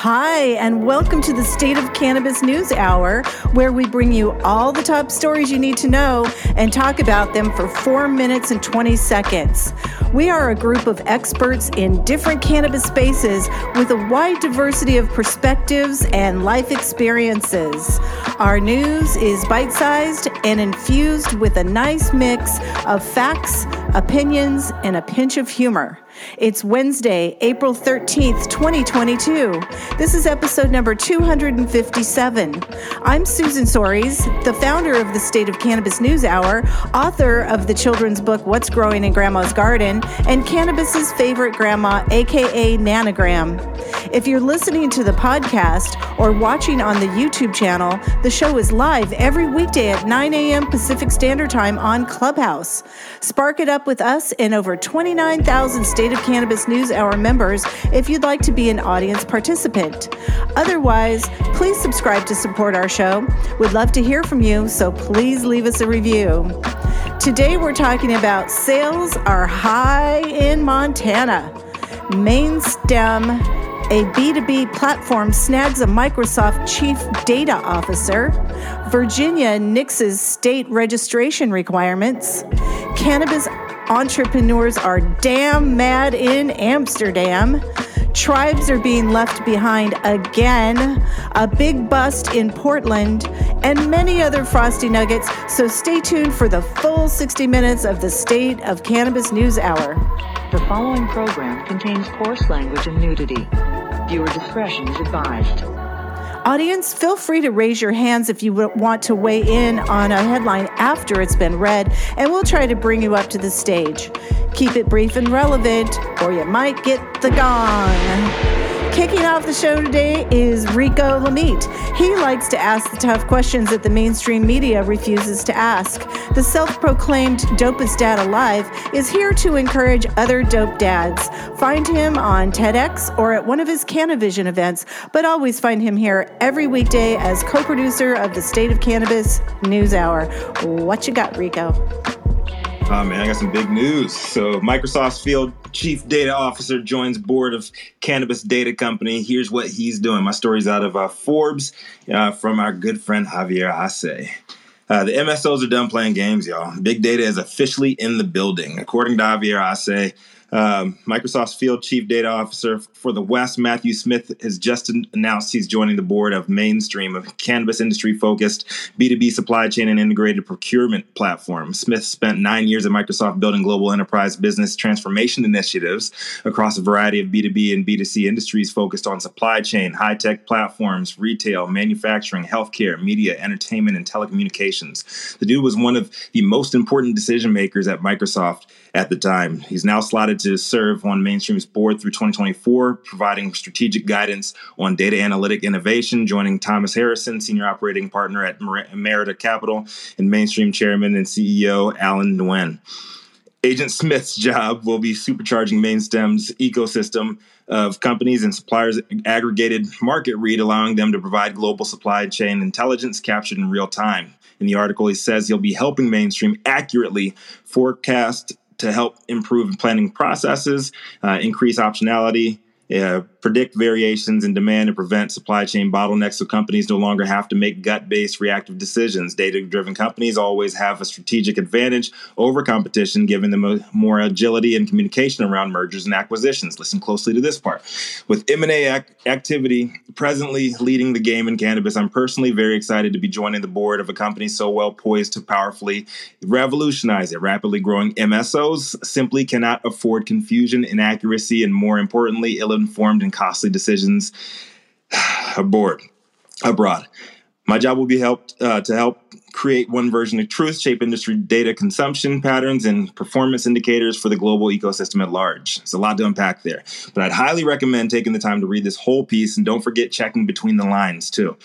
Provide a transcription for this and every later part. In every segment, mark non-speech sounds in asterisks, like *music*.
Hi, and welcome to the State of Cannabis News Hour, where we bring you all the top stories you need to know and talk about them for four minutes and 20 seconds. We are a group of experts in different cannabis spaces with a wide diversity of perspectives and life experiences. Our news is bite sized and infused with a nice mix of facts, opinions, and a pinch of humor. It's Wednesday, April 13th, 2022. This is episode number 257. I'm Susan Soares, the founder of the State of Cannabis News Hour, author of the children's book What's Growing in Grandma's Garden, and cannabis's favorite grandma, aka Nanogram. If you're listening to the podcast or watching on the YouTube channel, the show is live every weekday at 9 a.m. Pacific Standard Time on Clubhouse. Spark it up with us in over 29,000 State of Cannabis News Hour members if you'd like to be an audience participant. Otherwise, please subscribe to support our show. We'd love to hear from you, so please leave us a review. Today, we're talking about sales are high in Montana. MainStem a B2B platform snags a Microsoft chief data officer. Virginia nixes state registration requirements. Cannabis entrepreneurs are damn mad in Amsterdam. Tribes are being left behind again, a big bust in Portland, and many other frosty nuggets. So stay tuned for the full 60 minutes of the State of Cannabis News Hour. The following program contains coarse language and nudity. Viewer discretion is advised. Audience, feel free to raise your hands if you want to weigh in on a headline after it's been read, and we'll try to bring you up to the stage. Keep it brief and relevant, or you might get the gong. Kicking off the show today is Rico Lamitte. He likes to ask the tough questions that the mainstream media refuses to ask. The self proclaimed dopest dad alive is here to encourage other dope dads. Find him on TEDx or at one of his Cannavision events, but always find him here every weekday as co producer of the State of Cannabis News Hour. What you got, Rico? Oh man, I got some big news. So Microsoft's field chief data officer joins board of cannabis data company. Here's what he's doing. My story's out of uh, Forbes uh, from our good friend Javier Hasse. Uh, the MSOs are done playing games, y'all. Big data is officially in the building. According to Javier Hasse, um, Microsoft's field chief data officer for the West, Matthew Smith, has just announced he's joining the board of Mainstem, a cannabis industry focused B2B supply chain and integrated procurement platform. Smith spent nine years at Microsoft building global enterprise business transformation initiatives across a variety of B2B and B2C industries focused on supply chain, high tech platforms, retail, manufacturing, healthcare, media, entertainment, and telecommunications. The dude was one of the most important decision makers at Microsoft at the time. He's now slotted to serve on Mainstem's board through 2024, providing strategic guidance on data analytic innovation, joining Thomas Harrison, senior operating partner at Merida Capital, and Mainstem chairman and CEO Alan Nguyen. Agent Smith's *laughs* job will be supercharging Mainstem's ecosystem of companies and suppliers aggregated market read, allowing them to provide global supply chain intelligence captured in real time. In the article, he says he'll be helping Mainstem accurately forecast to help improve planning processes, uh, increase optionality, uh, predict variations in demand and prevent supply chain bottlenecks so companies no longer have to make gut based reactive decisions. Data driven companies always have a strategic advantage over competition, giving them more agility and communication around mergers and acquisitions. Listen closely to this part. With M&A ac- activity presently leading the game in cannabis, I'm personally very excited to be joining the board of a company so well poised to powerfully revolutionize it. Rapidly growing MSOs simply cannot afford confusion, inaccuracy, and more importantly, ill informed and costly decisions *sighs* aboard abroad. My job will be helped uh, to help create one version of truth, shape industry data consumption patterns, and performance indicators for the global ecosystem at large. There's a lot to unpack there. But I'd highly recommend taking the time to read this whole piece and don't forget checking between the lines too.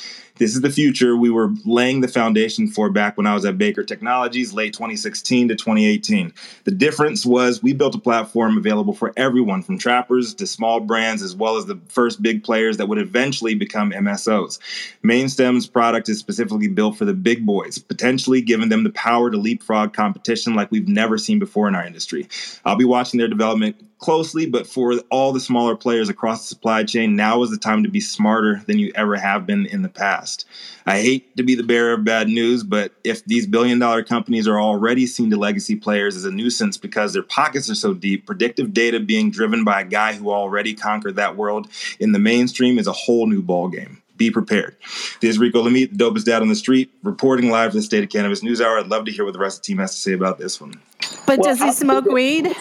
This is the future we were laying the foundation for back when I was at Baker Technologies, late 2016 to 2018. The difference was we built a platform available for everyone from trappers to small brands, as well as the first big players that would eventually become MSOs. Mainstem's product is specifically built for the big boys, potentially giving them the power to leapfrog competition like we've never seen before in our industry. I'll be watching their development closely, but for all the smaller players across the supply chain, now is the time to be smarter than you ever have been in the past. I hate to be the bearer of bad news, but if these billion dollar companies are already seen to legacy players as a nuisance because their pockets are so deep, predictive data being driven by a guy who already conquered that world in the mainstream is a whole new ballgame be prepared. This is Rico Lamitte, the dopest dad on the street, reporting live from the State of Cannabis News Hour. I'd love to hear what the rest of the team has to say about this one. But well, does he smoke weed?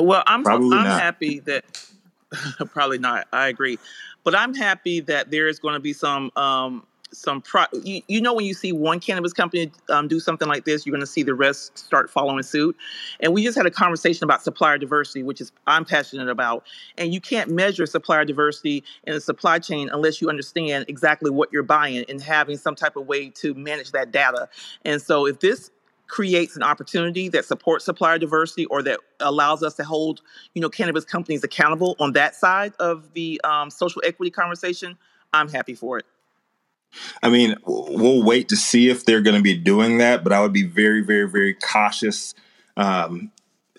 Well, I'm Probably I'm not. happy that *laughs* probably not. I agree, but I'm happy that there is going to be some um, some pro. You, you, know, when you see one cannabis company um, do something like this, you're going to see the rest start following suit. And we just had a conversation about supplier diversity, which is I'm passionate about. And you can't measure supplier diversity in a supply chain unless you understand exactly what you're buying and having some type of way to manage that data. And so, if this creates an opportunity that supports supplier diversity or that allows us to hold you know cannabis companies accountable on that side of the um, social equity conversation i'm happy for it. I mean we'll wait to see if they're going to be doing that but i would be very very very cautious um,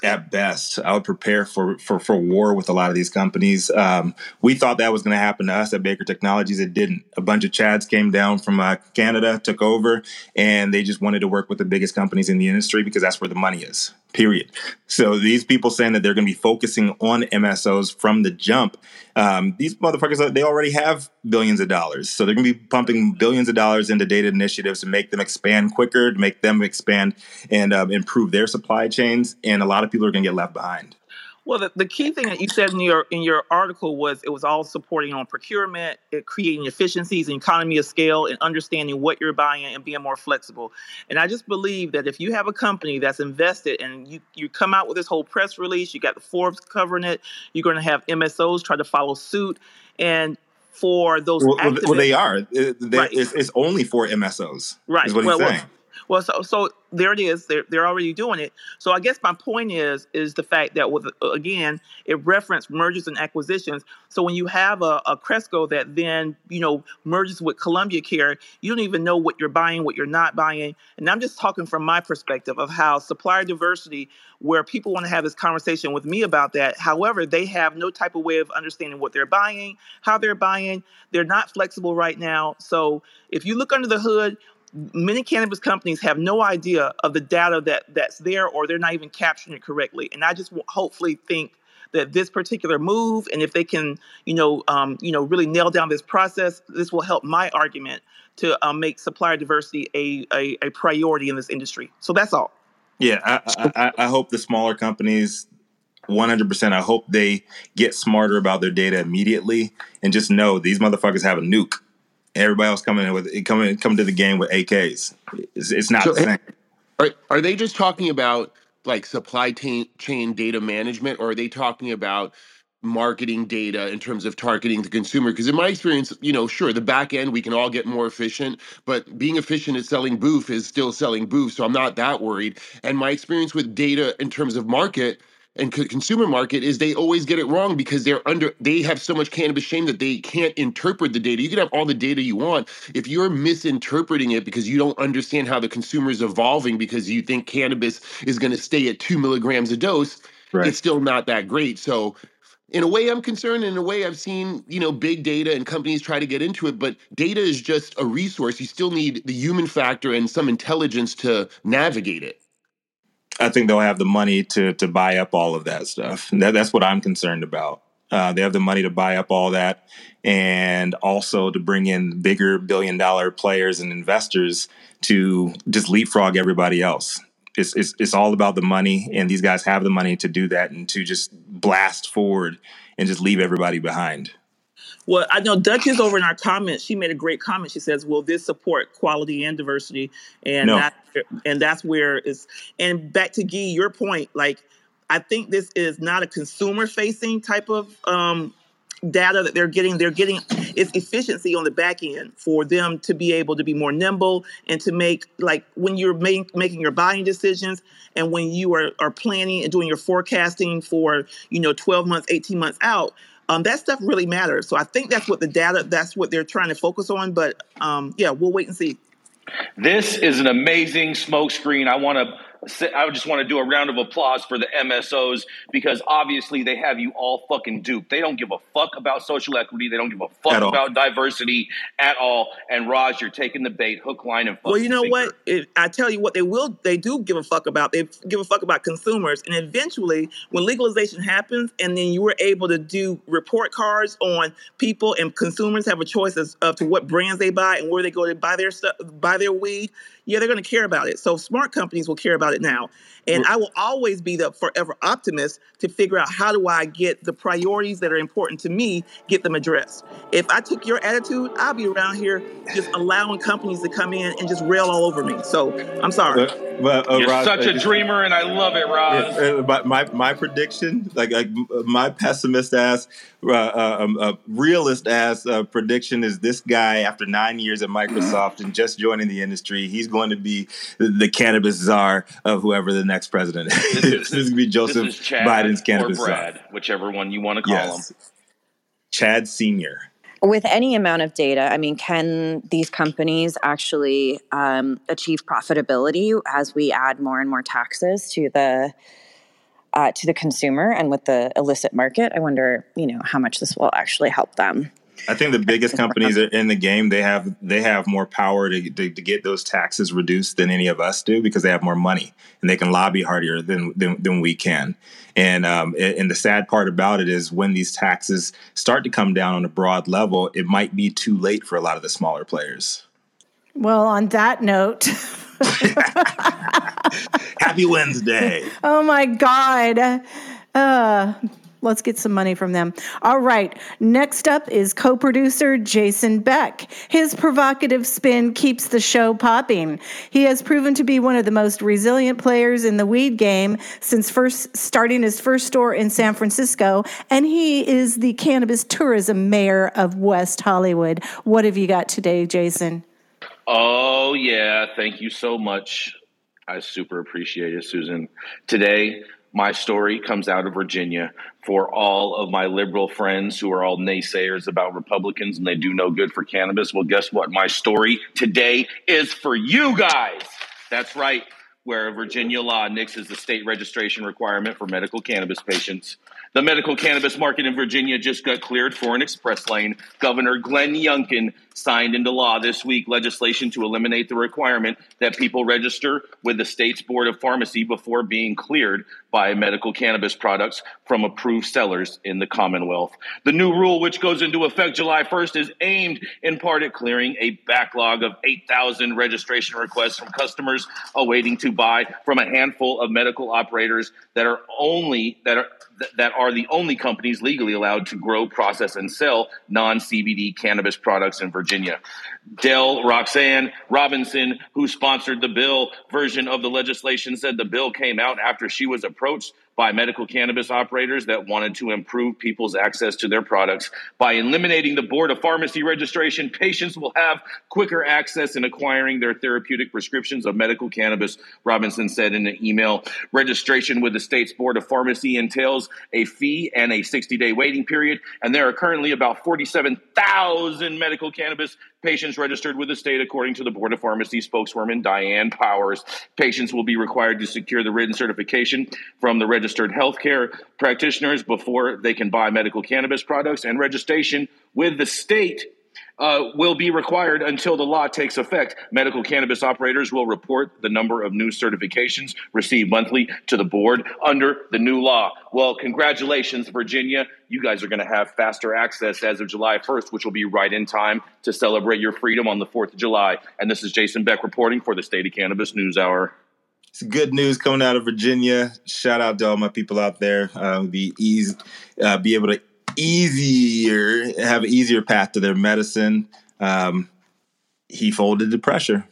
at best. I would prepare for for for war with a lot of these companies. Um, we thought that was going to happen to us at Baker Technologies. It didn't. A bunch of Chads came down from uh, Canada, took over, and they just wanted to work with the biggest companies in the industry because that's where the money is. Period. So these people saying that they're going to be focusing on MSOs from the jump. Um, these motherfuckers, they already have billions of dollars, so they're going to be pumping billions of dollars into data initiatives to make them expand quicker, to make them expand and um, improve their supply chains. And a lot of people are going to get left behind. Well, the, the key thing that you said in your in your article was it was all supporting on procurement, it creating efficiencies and economy of scale, and understanding what you're buying and being more flexible. And I just believe that if you have a company that's invested and you you come out with this whole press release, you got the Forbes covering it, you're going to have MSOs try to follow suit, and for those well, well they are. They, right. it's, it's, only for MSOs. Right. Is what well, he's saying. Well, well, so so there it is. They're they're already doing it. So I guess my point is is the fact that with uh, again it referenced mergers and acquisitions. So when you have a, a Cresco that then you know merges with Columbia Care, you don't even know what you're buying, what you're not buying. And I'm just talking from my perspective of how supplier diversity, where people want to have this conversation with me about that. However, they have no type of way of understanding what they're buying, how they're buying. They're not flexible right now. So if you look under the hood, many cannabis companies have no idea of the data that that's there or they're not even capturing it correctly. And i just hopefully think that this particular move and if they can you know um, you know really nail down this process this will help my argument to um, make supplier diversity a, a, a priority in this industry. So that's all. Yeah I, I, I hope the smaller companies 100% i hope they get smarter about their data immediately and just know these motherfuckers have a nuke Everybody else coming in with coming coming to the game with AKs. It's, it's not so, the same. Are are they just talking about like supply chain chain data management, or are they talking about marketing data in terms of targeting the consumer because in my experience you know sure the back end we can all get more efficient but being efficient at selling boof is still selling boof so i'm not that worried and my experience with data in terms of market and consumer market is they always get it wrong because they're under they have so much cannabis shame that they can't interpret the data. You can have all the data you want if you're misinterpreting it because you don't understand how the consumer is evolving because you think cannabis is going to stay at two milligrams a dose. Right. It's still not that great. So in a way i'm concerned in a way i've seen you know big data and companies try to get into it but data is just a resource you still need the human factor and some intelligence to navigate it I think they'll have the money to to buy up all of that stuff. That, that's what I'm concerned about. Uh, they have the money to buy up all that, and also to bring in bigger billion dollar players and investors to just leapfrog everybody else. It's, it's it's all about the money, and these guys have the money to do that and to just blast forward and just leave everybody behind. Well, I know Duchess over in our comments. She made a great comment. She says, "Will this support quality and diversity?" And No. that, and that's where it's. And back to Guy, your point. Like, I think this is not a consumer-facing type of um, data that they're getting. They're getting it's efficiency on the back end for them to be able to be more nimble and to make like when you're make, making your buying decisions and when you are, are planning and doing your forecasting for you know 12 months 18 months out um, that stuff really matters so i think that's what the data that's what they're trying to focus on but um, yeah we'll wait and see This is an amazing smokescreen. I want to. I just want to do a round of applause for the MSOs because obviously they have you all fucking duped. They don't give a fuck about social equity. They don't give a fuck At all. about diversity at all. And Raj, you're taking the bait, hook, line, and Well, you know sinker. what? It, I tell you what, they will. They do give a fuck about. They give a fuck about consumers, and eventually, when legalization happens, and then you were able to do report cards on people, and consumers have a choice as of to what brands they buy and where they go to buy their stuff, buy their weed. Yeah, they're going to care about it. So smart companies will care about it now, and I will always be the forever optimist to figure out how do I get the priorities that are important to me, get them addressed. If I took your attitude, I'll be around here just allowing companies to come in and just rail all over me. So I'm sorry. But, uh, You're such uh, a dreamer, and I love it, Raj. Yeah, uh, but my my prediction, like, like my pessimist ass, uh, uh, um, uh, realist ass uh, prediction is this guy after nine years at Microsoft and just joining the industry, he's going to be the, cannabis czar of whoever the next president is. This this is- *laughs* is going to be Joseph this is Chad Biden's or cannabis Brad, czar. whichever one you want to call Yes, him. Chad Senior. With any amount of data, I mean, can these companies actually um, achieve profitability as we add more and more taxes to the uh, to the consumer and with the illicit market? I wonder, you know, how much this will actually help them. I think the biggest companies are in the game. They have they have more power to, to to get those taxes reduced than any of us do because they have more money and they can lobby harder than than, than we can. And um, and the sad part about it is when these taxes start to come down on a broad level, it might be too late for a lot of the smaller players. Well, on that note, *laughs* Happy Wednesday. *laughs* oh my God. Uh, let's get some money from them. All right. Next up is co producer Jason Beck. His provocative spin keeps the show popping. He has proven to be one of the most resilient players in the weed game since first starting his first store in San Francisco, and he is the cannabis tourism mayor of West Hollywood. What have you got today, Jason? Oh, yeah. Thank you so much. I super appreciate it, Susan. Today, my story comes out of Virginia for all of my liberal friends who are all naysayers about Republicans and they do no good for cannabis. Well, guess what? My story today is for you guys. That's right. Where Virginia law nixes the state registration requirement for medical cannabis patients. The medical cannabis market in Virginia just got cleared for an express lane. Governor Glenn Youngkin signed into law this week legislation to eliminate the requirement that people register with the state's Board of Pharmacy before being cleared by medical cannabis products from approved sellers in the Commonwealth. The new rule, which goes into effect July 1st, is aimed in part at clearing a backlog of 8,000 registration requests from customers awaiting to buy from a handful of medical operators that are only that are that are the only companies legally allowed to grow, process, and sell non CBD cannabis products in Virginia. Dell Roxanne Robinson, who sponsored the bill version of the legislation, said the bill came out after she was approached by medical cannabis operators that wanted to improve people's access to their products. By eliminating the Board of Pharmacy registration, patients will have quicker access in acquiring their therapeutic prescriptions of medical cannabis, Robinson said in an email. Registration with the state's Board of Pharmacy entails a fee and a 60 day waiting period, and there are currently about 47,000 medical cannabis patients registered with the state, according to the Board of Pharmacy spokeswoman Diane Powers. Patients will be required to secure the written certification from the registered healthcare practitioners before they can buy medical cannabis products, and registration with the state uh, will be required until the law takes effect. Medical cannabis operators will report the number of new certifications received monthly to the board under the new law. Well, congratulations, Virginia. You guys are going to have faster access as of July 1st, which will be right in time to celebrate your freedom on the 4th of July. And this is Jason Beck reporting for the State of Cannabis News Hour. It's good news coming out of Virginia. Shout out to all my people out there. Uh, be easy, uh, be able to easier have an easier path to their medicine. Um, he folded to pressure.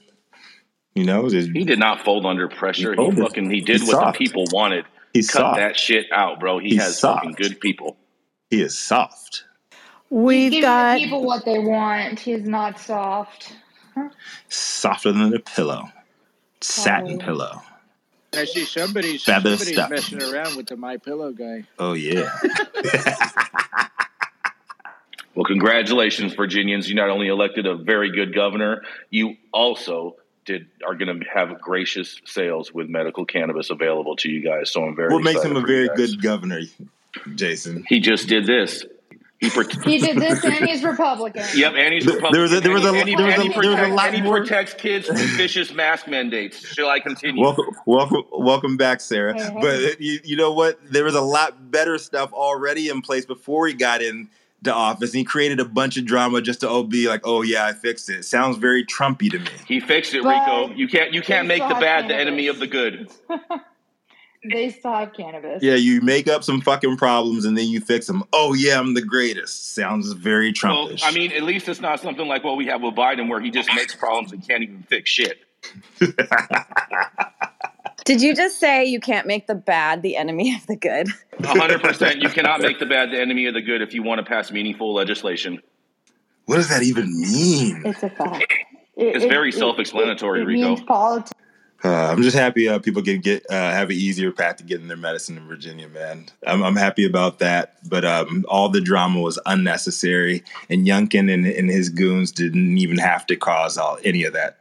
You know, just- He did not fold under pressure. He He, fucking he did He's what soft. the people wanted. He Cut soft. that shit out, bro. He He's has soft. fucking good people. He is soft. We've got the people what they want. He's not soft. Softer than a pillow. Satin Oh. pillow. Actually, somebody's, Feather somebody's stuff. messing around with the My Pillow guy. Oh yeah. *laughs* Well, congratulations, Virginians. You not only elected a very good governor, you also did are going to have gracious sales with medical cannabis available to you guys. So I'm very. what makes excited him a very good governor, Jason? He just did this. He pro- He did this and he's *laughs* Republican. Yep, and he's Republican. there was a- there was a- and he, there was and a- he there was a protects- lot and he more- protects kids from vicious mask mandates. Shall I continue? Welcome, welcome, welcome back, Sarah. Hey, hey. But uh, you, you know what? There was a lot better stuff already in place before he got in to office. And he created a bunch of drama just to oh, be like, "Oh yeah, I fixed it." Sounds very Trumpy to me. he fixed it, But Rico. You can't you can't make the bad have the enemy of the good. *laughs* They still have cannabis. Yeah, you make up some fucking problems and then you fix them. Oh yeah, I'm the greatest. Sounds very Well, Trumpish. I mean, at least it's not something like what we have with Biden, where he just makes problems and can't even fix shit. *laughs* Did you just say you can't make the bad the enemy of the good? hundred percent. You cannot make the bad the enemy of the good if you want to pass meaningful legislation. what does that even mean? It's a fact. It- It's it- very it- self-explanatory, it, it Rico. means politics. Uh, I'm just happy uh, people can get uh, have an easier path to getting their medicine in Virginia, man. I'm, I'm happy about that. But um, all the drama was unnecessary, and Youngkin and, and his goons didn't even have to cause all any of that.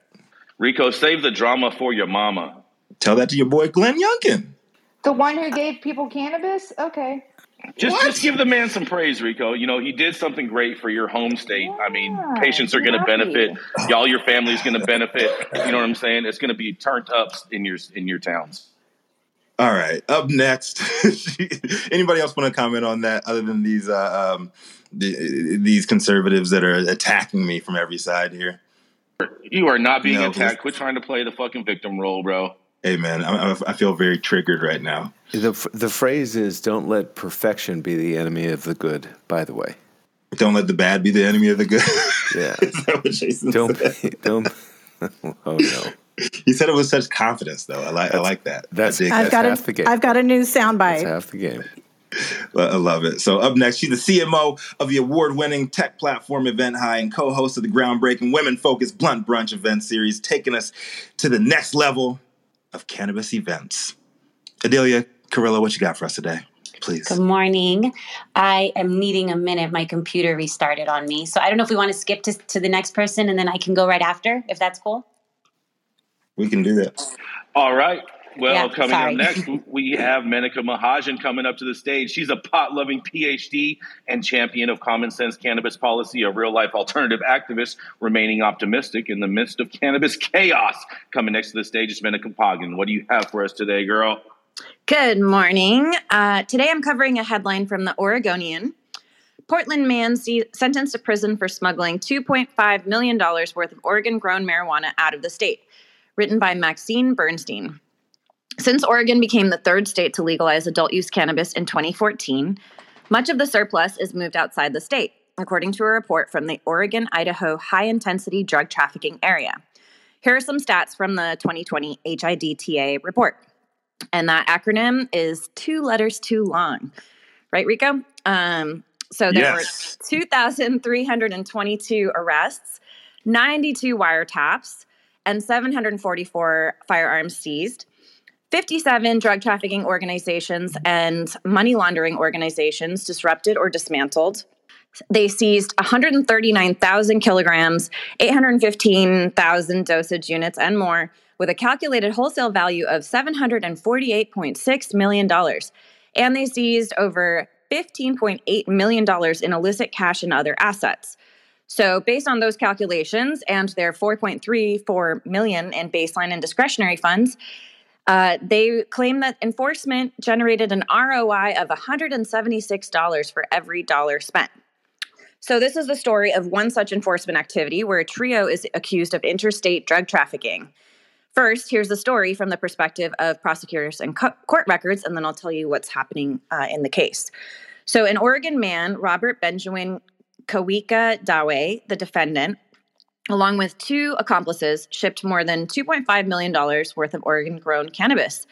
Rico, save the drama for your mama. Tell that to your boy Glenn Youngkin. The one who gave people cannabis? Okay. Just, What? just give the man some praise, Rico. You know he did something great for your home state. I mean, patients are going to benefit. Y'all, your family's going to benefit. You know what I'm saying? It's going to be turned up in your in your towns. All right, up next. *laughs* Anybody else want to comment on that other than these uh, um, the, these conservatives that are attacking me from every side here? You are not being No, attacked. Quit trying to play the fucking victim role, bro. Hey, man, I, I- I feel very triggered right now. The, the phrase is don't let perfection be the enemy of the good, by the way. Don't let the bad be the enemy of the good. Yeah. *laughs* Is that what Jason Don't, said? don't, *laughs* oh no. He said it with such confidence, though. I like, I like that. That's- I I've, that. got half the a game. I've got a new That's soundbite. half the game. *laughs* I I love it. So up next, she's the CMO of the award-winning tech platform Event High and co-host of the groundbreaking women-focused Blunt Brunch event series, taking us to the next level of cannabis events. Adelia Carrillo, what you got for us today, please? Good morning. I am needing a minute. My computer restarted on me. So I don't know if we want to skip to, to the next person and then I can go right after, if that's cool. We can do that. All right. Well, Yeah, coming sorry. up next, *laughs* we have Menaka Mahajan coming up to the stage. She's a pot loving PhD and champion of common sense cannabis policy, a real life alternative activist, remaining optimistic in the midst of cannabis chaos. Coming next to the stage is Menaka Pagan. What do you have for us today, girl? Good morning. Uh, today I'm covering a headline from the Oregonian. Portland man se- sentenced to prison for smuggling $2.5 million worth of Oregon grown marijuana out of the state. Written by Maxine Bernstein. Since Oregon became the third state to legalize adult use cannabis in 2014, much of the surplus is moved outside the state, according to a report from the Oregon Idaho High Intensity Drug Trafficking Area. Here are some stats from the 2020 HIDTA report. And that acronym is two letters too long. Right, Rico? Um, so there Yes. were 2,322 arrests, 92 wiretaps, and 744 firearms seized. 57 drug trafficking organizations and money laundering organizations disrupted or dismantled. They seized 139,000 kilograms, 815,000 dosage units, and more, with a calculated wholesale value of $748.6 million. And they seized over $15.8 million in illicit cash and other assets. So, based on those calculations and their 4.34 million in baseline and discretionary funds, uh, they claim that enforcement generated an ROI of $176 for every dollar spent. So, this is the story of one such enforcement activity where a trio is accused of interstate drug trafficking. First, here's the story from the perspective of prosecutors and co- court records, and then I'll tell you what's happening uh, in the case. So, an Oregon man, Robert Benjamin Kawika Dawe, the defendant, along with two accomplices, shipped more than $2.5 million worth of Oregon grown cannabis,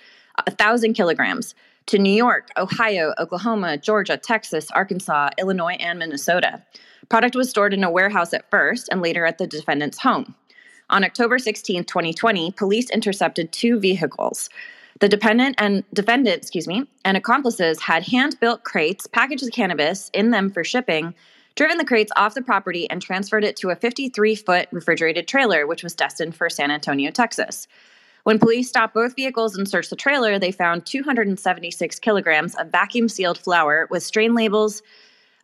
1,000 kilograms, to New York, Ohio, Oklahoma, Georgia, Texas, Arkansas, Illinois, and Minnesota. Product was stored in a warehouse at first and later at the defendant's home. On October 16, 2020, police intercepted two vehicles. The dependent and defendant, excuse me, and accomplices had hand-built crates packaged with cannabis in them for shipping, driven the crates off the property and transferred it to a 53-foot refrigerated trailer which was destined for San Antonio, Texas. When police stopped both vehicles and searched the trailer, they found 276 kilograms of vacuum sealed flour with strain labels,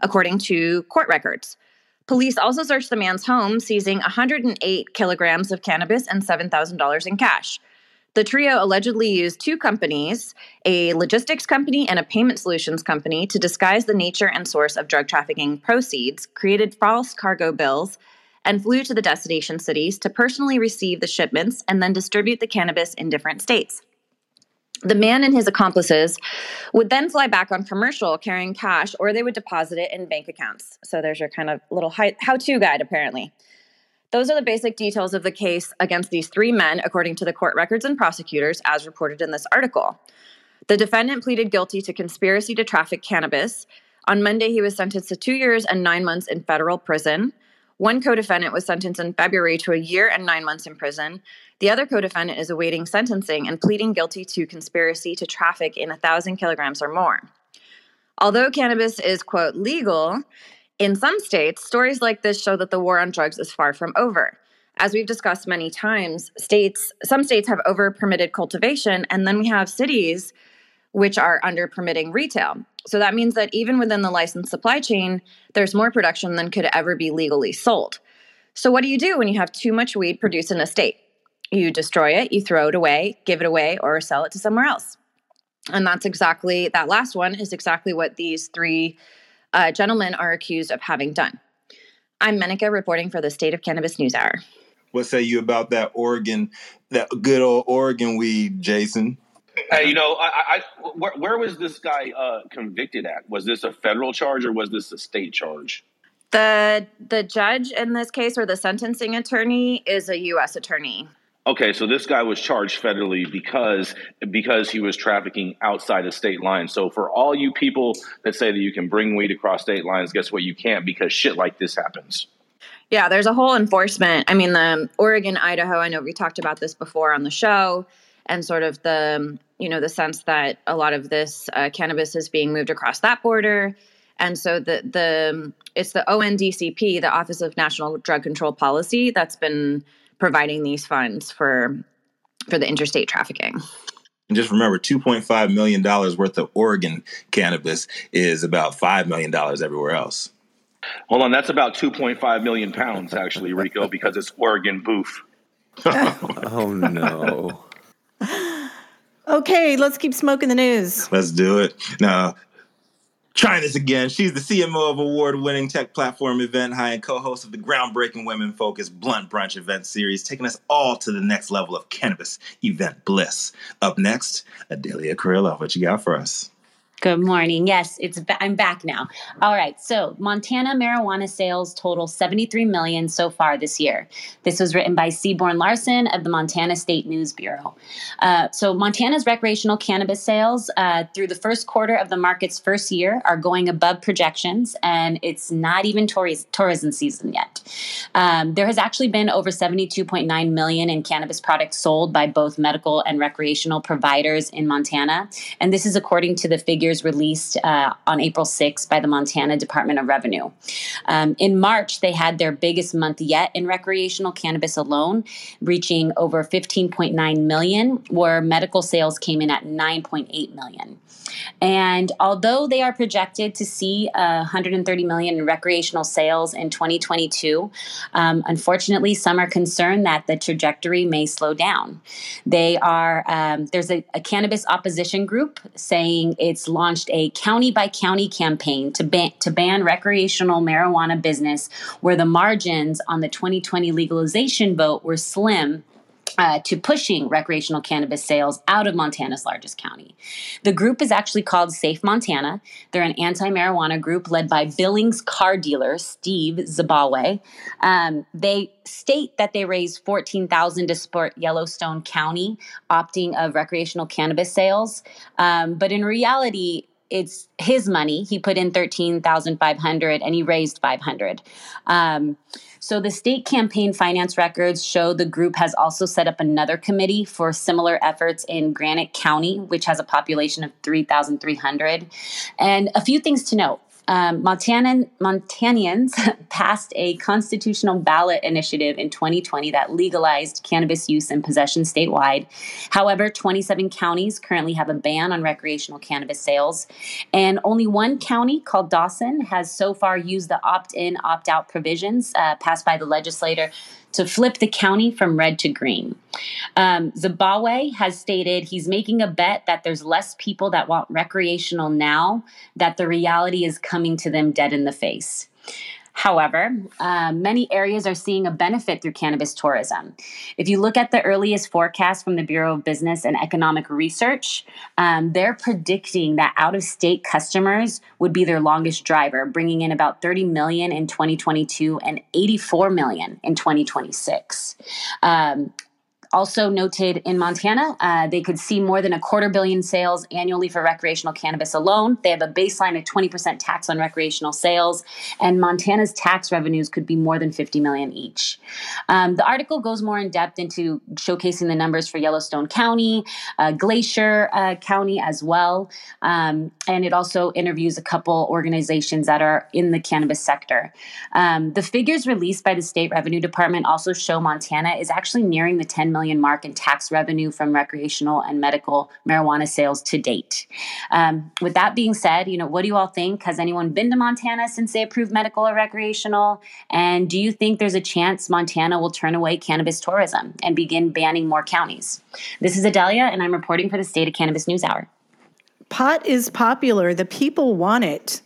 according to court records. Police also searched the man's home, seizing 108 kilograms of cannabis and $7,000 in cash. The trio allegedly used two companies, a logistics company and a payment solutions company, to disguise the nature and source of drug trafficking proceeds, created false cargo bills, and flew to the destination cities to personally receive the shipments and then distribute the cannabis in different states. The man and his accomplices would then fly back on commercial carrying cash or they would deposit it in bank accounts. So there's your kind of little how to guide, apparently. Those are the basic details of the case against these three men, according to the court records and prosecutors, as reported in this article. The defendant pleaded guilty to conspiracy to traffic cannabis. On Monday, he was sentenced to two years and nine months in federal prison. One co defendant was sentenced in February to a year and nine months in prison. The other co defendant is awaiting sentencing and pleading guilty to conspiracy to traffic in 1,000 kilograms or more. Although cannabis is, quote, legal, in some states, stories like this show that the war on drugs is far from over. As we've discussed many times, states some states have over permitted cultivation and then we have cities which are under permitting retail. So that means that even within the licensed supply chain, there's more production than could ever be legally sold. So, what do you do when you have too much weed produced in a state? You destroy it, you throw it away, give it away, or sell it to somewhere else. And that's exactly that last one is exactly what these three uh, gentlemen are accused of having done. I'm Menaka reporting for the State of Cannabis News Hour. What say you about that Oregon, that good old Oregon weed, Jason? Hey, you know, I, I where, where, was this guy uh, convicted at? Was this a federal charge or was this a state charge? The the judge in this case or the sentencing attorney is a U.S. attorney. Okay, so this guy was charged federally because because he was trafficking outside of state lines. So for all you people that say that you can bring weed across state lines, guess what? You can't because shit like this happens. Yeah, there's a whole enforcement. I mean, the um, Oregon, Idaho. I know we talked about this before on the show, and sort of the um, you know the sense that a lot of this uh, cannabis is being moved across that border and so the the um, it's the ONDCP the Office of National Drug Control Policy that's been providing these funds for for the interstate trafficking and just remember, $2.5 million worth of Oregon cannabis is about $5 million everywhere else. Hold on, that's about 2.5 million pounds, actually, Rico, because it's Oregon boof. *laughs* oh, no. *laughs* Okay, let's keep smoking the news. Let's do it. Now, trying this again. She's the CMO of award-winning tech platform Event High and co-host of the groundbreaking women-focused Blunt Brunch event series, taking us all to the next level of cannabis event bliss. Up next, Adelia Carrillo. What you got for us? Good morning. Yes, it's I'm back now. All right. So, Montana marijuana sales total 73 million so far this year. This was written by Seaborn Larson of the Montana State News Bureau. Uh, so, Montana's recreational cannabis sales uh, through the first quarter of the market's first year are going above projections, and it's not even tourism season yet. Um, there has actually been over 72.9 million in cannabis products sold by both medical and recreational providers in Montana, and this is according to the figure figures released uh, on April 6th by the Montana Department of Revenue. Um, in March, they had their biggest month yet in recreational cannabis alone, reaching over 15.9 million, where medical sales came in at 9.8 million. And although they are projected to see uh, 130 million in recreational sales in 2022, um, unfortunately, some are concerned that the trajectory may slow down. They are um, there's a, a, cannabis opposition group saying it's launched a county by county campaign to ban to ban recreational marijuana business, where the margins on the 2020 legalization vote were slim uh, to pushing recreational cannabis sales out of Montana's largest county. The group is actually called Safe Montana. They're an anti marijuana group led by Billings car dealer Steve Zabawa. Um, they state that they raised 14000 to support Yellowstone County opting of recreational cannabis sales. Um, but in reality, it's his money. He put in 13,500 and he raised 500. Um, so the state campaign finance records show the group has also set up another committee for similar efforts in Granite County, which has a population of 3,300. And a few things to note um, Montanan, Montanians *laughs* passed a constitutional ballot initiative in 2020 that legalized cannabis use and possession statewide. However, 27 counties currently have a ban on recreational cannabis sales, and only one county called Dawson has so far used the opt in, opt out provisions uh, passed by the legislator to flip the county from red to green. Um, Zabawa has stated he's making a bet that there's less people that want recreational now, that the reality is coming to them dead in the face. However, uh, many areas are seeing a benefit through cannabis tourism. If you look at the earliest forecast from the Bureau of Business and Economic Research, um, they're predicting that out of state customers would be their longest driver, bringing in about 30 million in 2022 and 84 million in 2026. Um, also noted in Montana, uh, they could see more than a quarter billion sales annually for recreational cannabis alone. They have a baseline of 20% tax on recreational sales, and Montana's tax revenues could be more than 50 million each. Um, the article goes more in depth into showcasing the numbers for Yellowstone County, uh, Glacier uh, County as well, um, and it also interviews a couple organizations that are in the cannabis sector. Um, the figures released by the state revenue department also show Montana is actually nearing the 10 million million mark in tax revenue from recreational and medical marijuana sales to date. Um, with that being said, you know, what do you all think? Has anyone been to Montana since they approved medical or recreational? And do you think there's a chance Montana will turn away cannabis tourism and begin banning more counties? This is Adelia, and I'm reporting for the State of Cannabis News Hour. Pot is popular. The people want it.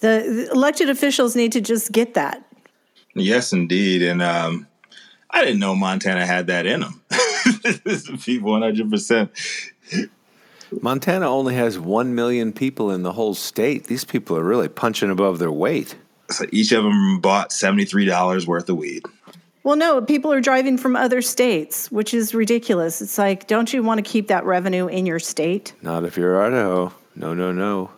The, the elected officials need to just get that. Yes, indeed. And um, I didn't know Montana had that in them. *laughs* people 100%. Montana only has 1 million people in the whole state. These people are really punching above their weight. So each of them bought $73 worth of weed. Well, no, people are driving from other states, which is ridiculous. It's like, don't you want to keep that revenue in your state? Not if you're Idaho. No, no, no.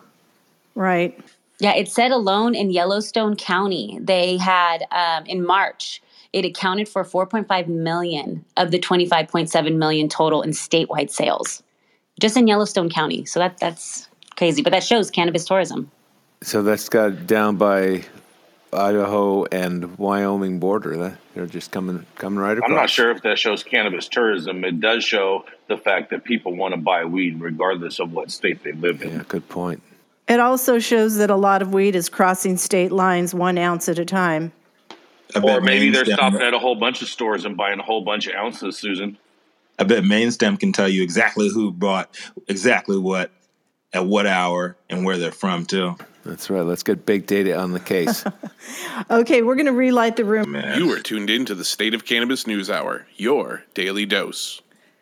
Right. Yeah, it said alone in Yellowstone County, they had um, in March, it accounted for 4.5 million of the 25.7 million total in statewide sales, just in Yellowstone County. So that that's crazy, but that shows cannabis tourism. So that's got down by Idaho and Wyoming border. They're just coming coming right across. I'm not sure if that shows cannabis tourism. It does show the fact that people want to buy weed regardless of what state they live in. Yeah, good point. It also shows that a lot of weed is crossing state lines one ounce at a time. Or maybe they're stopping at a whole bunch of stores and buying a whole bunch of ounces, Susan. I bet Mainstem can tell you exactly who bought exactly what at what hour and where they're from too. That's right. Let's get big data on the case. *laughs* okay, we're going to relight the room. You are tuned in to the State of Cannabis News Hour, your daily dose.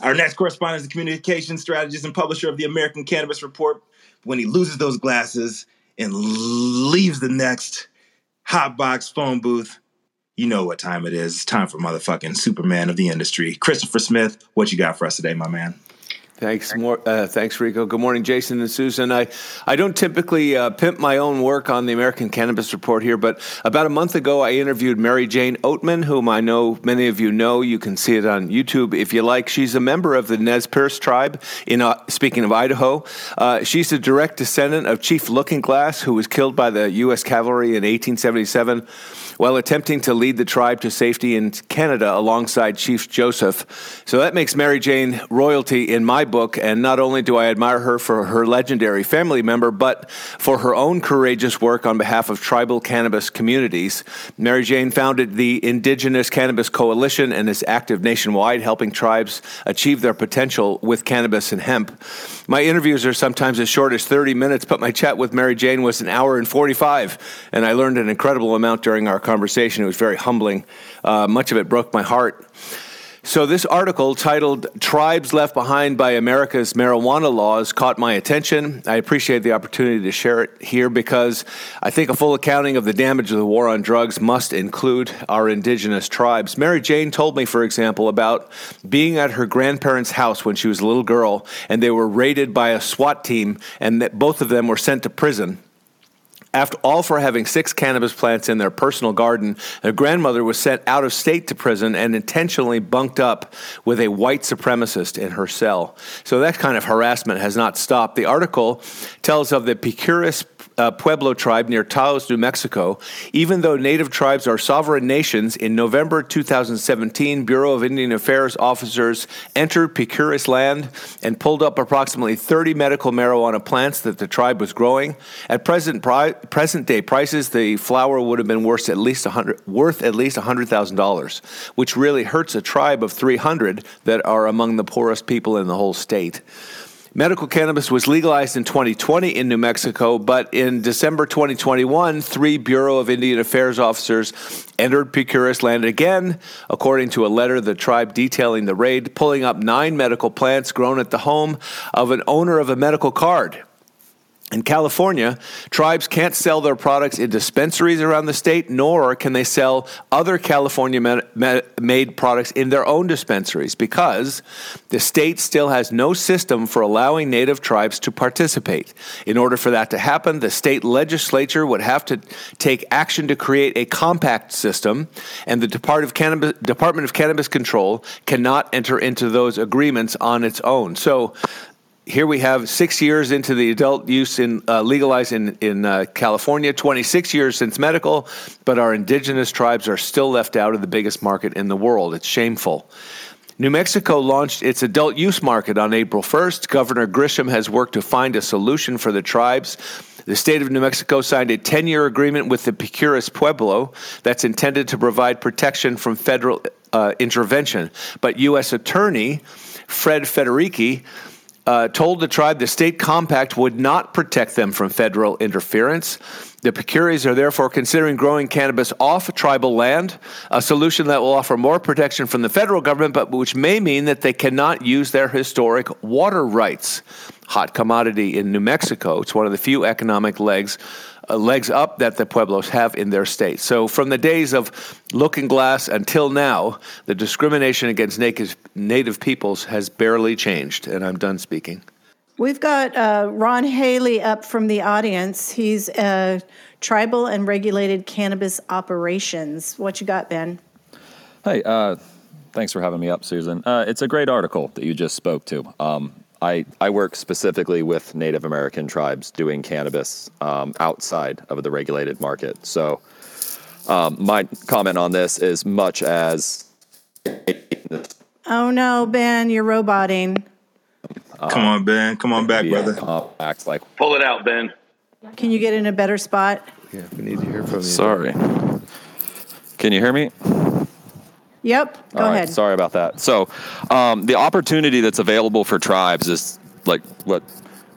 Our next correspondent is the communication strategist and publisher of the American Cannabis Report, when he loses those glasses and leaves the next hot box phone booth, you know what time it is. It's time for motherfucking Superman of the industry. Christopher Smith, what you got for us today, my man? Thanks, more. Uh, thanks, Rico. Good morning, Jason and Susan. I, I don't typically uh, pimp my own work on the American Cannabis Report here, but about a month ago, I interviewed Mary Jane Oatman, whom I know many of you know. You can see it on YouTube if you like. She's a member of the Nez Perce tribe. In uh, speaking of Idaho, uh, she's a direct descendant of Chief Looking Glass, who was killed by the U.S. cavalry in 1877 while attempting to lead the tribe to safety in Canada alongside Chief Joseph. So that makes Mary Jane royalty in my my book, and not only do I admire her for her legendary family member, but for her own courageous work on behalf of tribal cannabis communities. Mary Jane founded the Indigenous Cannabis Coalition and is active nationwide, helping tribes achieve their potential with cannabis and hemp. My interviews are sometimes as short as 30 minutes, but my chat with Mary Jane was an hour and 45, and I learned an incredible amount during our conversation. It was very humbling. Uh, much of it broke my heart. So, this article titled Tribes Left Behind by America's Marijuana Laws caught my attention. I appreciate the opportunity to share it here because I think a full accounting of the damage of the war on drugs must include our indigenous tribes. Mary Jane told me, for example, about being at her grandparents' house when she was a little girl and they were raided by a SWAT team and that both of them were sent to prison. After all for having six cannabis plants in their personal garden, their grandmother was sent out of state to prison and intentionally bunked up with a white supremacist in her cell. So that kind of harassment has not stopped. The article tells of the Picuris uh, Pueblo tribe near Taos, New Mexico. Even though native tribes are sovereign nations, in November 2017, Bureau of Indian Affairs officers entered Picuris land and pulled up approximately 30 medical marijuana plants that the tribe was growing. At present pri- present day prices, the flower would have been worth at least 100 worth at least $100,000, which really hurts a tribe of 300 that are among the poorest people in the whole state. Medical cannabis was legalized in 2020 in New Mexico, but in December 2021, three Bureau of Indian Affairs officers entered Picuris land again, according to a letter the tribe detailing the raid, pulling up nine medical plants grown at the home of an owner of a medical card. In California, tribes can't sell their products in dispensaries around the state, nor can they sell other California made products in their own dispensaries because the state still has no system for allowing native tribes to participate. In order for that to happen, the state legislature would have to take action to create a compact system, and the Department of Cannabis, Control cannot enter into those agreements on its own. So here we have six years into the adult use in uh, legalized in in uh, California, 26 years since medical, but our indigenous tribes are still left out of the biggest market in the world. It's shameful. New Mexico launched its adult use market on April 1st. Governor Grisham has worked to find a solution for the tribes. The state of New Mexico signed a 10 year agreement with the Picuris Pueblo that's intended to provide protection from federal uh, intervention. But U.S. Attorney Fred Federici uh, told the tribe the state compact would not protect them from federal interference. The Picuris are therefore considering growing cannabis off tribal land, a solution that will offer more protection from the federal government, but which may mean that they cannot use their historic water rights. Hot commodity in New Mexico. It's one of the few economic legs uh, legs up that the Pueblos have in their state. So, from the days of Looking Glass until now, the discrimination against native, native peoples has barely changed. And I'm done speaking. We've got uh, Ron Haley up from the audience. He's uh, tribal and regulated cannabis operations. What you got, Ben? Hey, uh, thanks for having me up, Susan. Uh, it's a great article that you just spoke to. Um, I, I work specifically with Native American tribes doing cannabis um, outside of the regulated market. So, um, my comment on this is much as. Oh no, Ben, you're roboting. Come on, Ben. Come on back, brother. Acts like Pull it out, Ben. Can you get in a better spot? Yeah, we need to hear from you. Sorry. Can you hear me? Yep, go All right, ahead. Sorry about that. So, um, the opportunity that's available for tribes is like what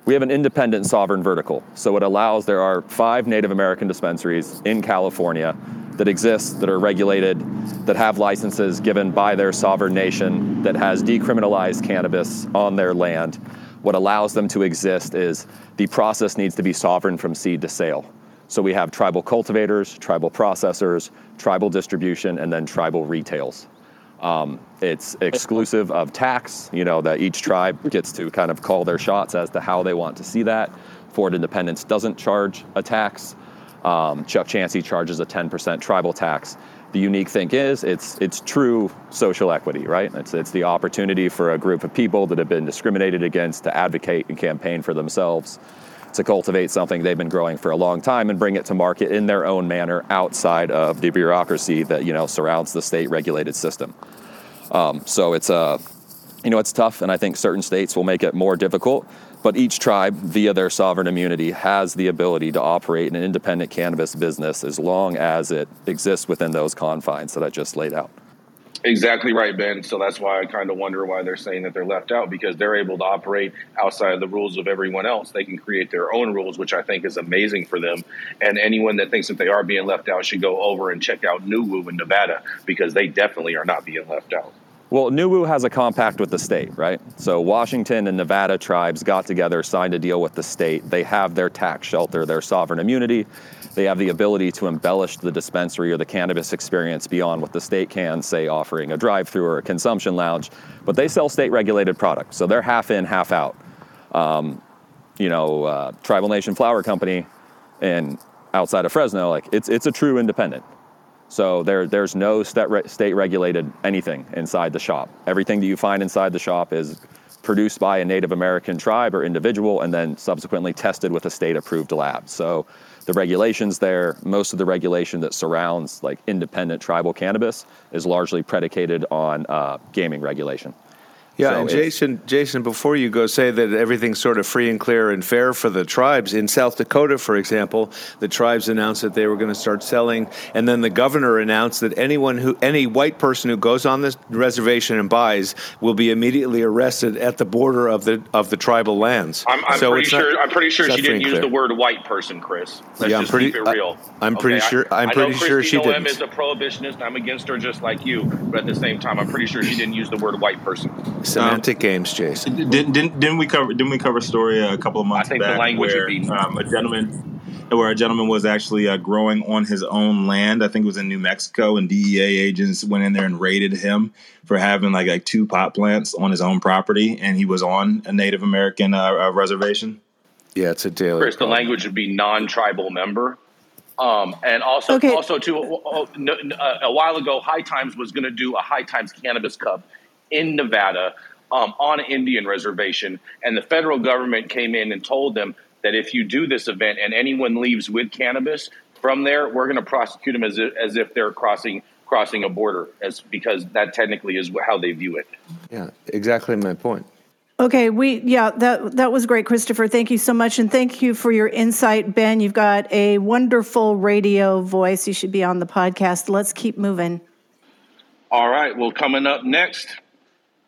we have an independent sovereign vertical. So, it allows there are five Native American dispensaries in California that exist, that are regulated, that have licenses given by their sovereign nation, that has decriminalized cannabis on their land. What allows them to exist is the process needs to be sovereign from seed to sale. So we have tribal cultivators, tribal processors, tribal distribution, and then tribal retails. Um, it's exclusive of tax, you know, that each tribe gets to kind of call their shots as to how they want to see that. Fort Independence doesn't charge a tax. Um, Chukchansi charges a 10% tribal tax. The unique thing is, it's it's true social equity, right? It's it's the opportunity for a group of people that have been discriminated against to advocate and campaign for themselves to cultivate something they've been growing for a long time and bring it to market in their own manner outside of the bureaucracy that you know surrounds the state regulated system. Um, so it's a you know, it's tough, and I think certain states will make it more difficult. But each tribe, via their sovereign immunity, has the ability to operate an independent cannabis business as long as it exists within those confines that I just laid out. Exactly right, Ben. So that's why I kind of wonder why they're saying that they're left out because they're able to operate outside of the rules of everyone else. They can create their own rules, which I think is amazing for them. And anyone that thinks that they are being left out should go over and check out NuWu in Nevada because they definitely are not being left out. Well, NuWu has a compact with the state, right? So Washington and Nevada tribes got together, signed a deal with the state. They have their tax shelter, their sovereign immunity. They have the ability to embellish the dispensary or the cannabis experience beyond what the state can, say offering a drive-through or a consumption lounge. But they sell state-regulated products, so they're half in, half out. Um, you know, uh, Tribal Nation Flower Company, and outside of Fresno, like it's it's a true independent. So there, there's no state regulated anything inside the shop. Everything that you find inside the shop is produced by a Native American tribe or individual and then subsequently tested with a state approved lab. So the regulations there, most of the regulation that surrounds like independent tribal cannabis is largely predicated on uh, gaming regulation. Yeah, So and Jason, Jason, before you go, say that everything's sort of free and clear and fair for the tribes. In South Dakota, for example, the tribes announced that they were going to start selling, and then the governor announced that anyone who, any white person who goes on this reservation and buys, will be immediately arrested at the border of the of the tribal lands. I'm, I'm So pretty it's not- sure. I'm pretty sure she didn't use clear. the word white person, Chris. Let's Yeah, I'm just pretty- keep it I- real. I'm pretty Okay, sure- I, I'm I pretty know sure she Kristi Noem didn't. is a prohibitionist. I'm against her just like you, but at the same time, I'm pretty sure she didn't use the word white person. Semantic games, Jason. Didn't, didn't didn't we cover didn't we cover a story a couple of months I think the language where would be- um, a gentleman where a gentleman was actually uh, growing on his own land. I think it was in New Mexico, and DEA agents went in there and raided him for having like like two pot plants on his own property, and he was on a Native American uh, uh, reservation. Yeah, it's a daily. Chris, the language would be non-tribal member. Um, and also, Okay. also too, uh, uh, a while ago, High Times was going to do a High Times Cannabis Cup in Nevada um, on an Indian reservation, and the federal government came in and told them that if you do this event and anyone leaves with cannabis from there, we're going to prosecute them as if, as if they're crossing crossing a border, as because that technically is how they view it. Yeah, exactly my point. Okay, we yeah, that that was great, Christopher. Thank you so much, and thank you for your insight, Ben. You've got a wonderful radio voice. You should be on the podcast. Let's keep moving. All right. Well, coming up next,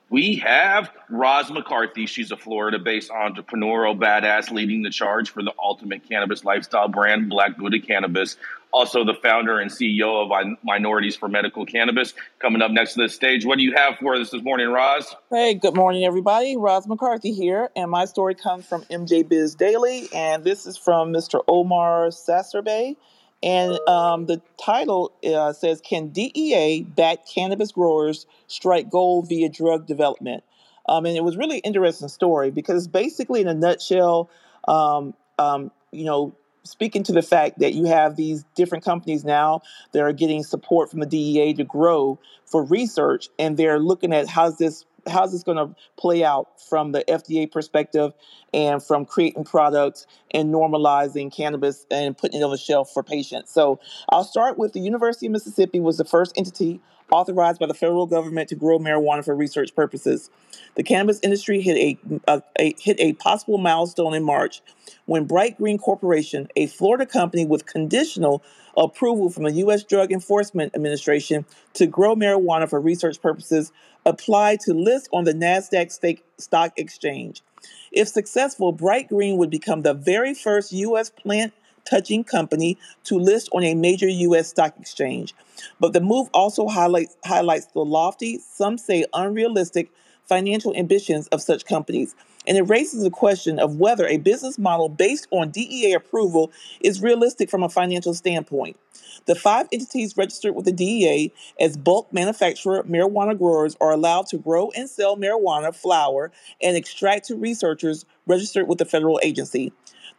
we have Roz McCarthy. She's a Florida based entrepreneurial badass leading the charge for the ultimate cannabis lifestyle brand, Black Buddha Cannabis. Also, the founder and CEO of Minorities for Medical Cannabis. Coming up next to the stage. What do you have for us this morning, Roz? Hey, good morning, everybody. Roz McCarthy here, and my story comes from MJ Biz Daily, and this is from Mr. Omar Sacirbey. And um, the title uh, says, "Can DEA back cannabis growers strike gold via drug development?" Um, and it was really interesting story because basically, in a nutshell, um, um, you know, speaking to the fact that you have these different companies now that are getting support from the DEA to grow for research, and they're looking at how's this how's this going to play out from the FDA perspective and from creating products and normalizing cannabis and putting it on the shelf for patients. So I'll start with the University of Mississippi was the first entity authorized by the federal government to grow marijuana for research purposes. The cannabis industry hit a, a, a hit a possible milestone in March when Bright Green Corporation, a Florida company with conditional approval from the U.S. Drug Enforcement Administration to grow marijuana for research purposes, applied to list on the NASDAQ stock exchange. If successful, Bright Green would become the very first U.S. plant touching company to list on a major U.S. stock exchange. But the move also highlights, highlights the lofty, some say unrealistic, financial ambitions of such companies. And it raises the question of whether a business model based on DEA approval is realistic from a financial standpoint. The five entities registered with the DEA as bulk manufacturer marijuana growers are allowed to grow and sell marijuana flower and extract to researchers registered with the federal agency.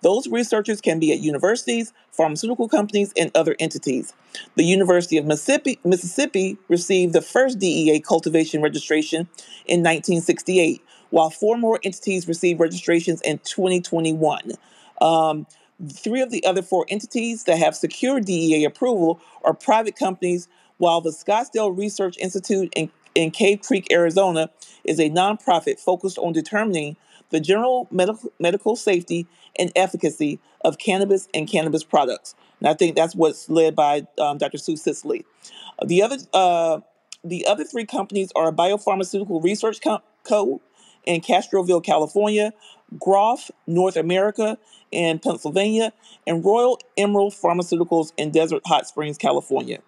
Those researchers can be at universities, pharmaceutical companies, and other entities. The University of Mississippi, Mississippi received the first DEA cultivation registration in 1968, while four more entities received registrations in 2021. Um, three of the other four entities that have secured DEA approval are private companies, while the Scottsdale Research Institute and in Cave Creek, Arizona, is a nonprofit focused on determining the general medical, medical safety and efficacy of cannabis and cannabis products. And I think that's what's led by um, Dr. Sue Sisley. The other, uh, the other three companies are Biopharmaceutical Research Co. Co. in Castroville, California, Groff North America in Pennsylvania, and Royal Emerald Pharmaceuticals in Desert Hot Springs, California.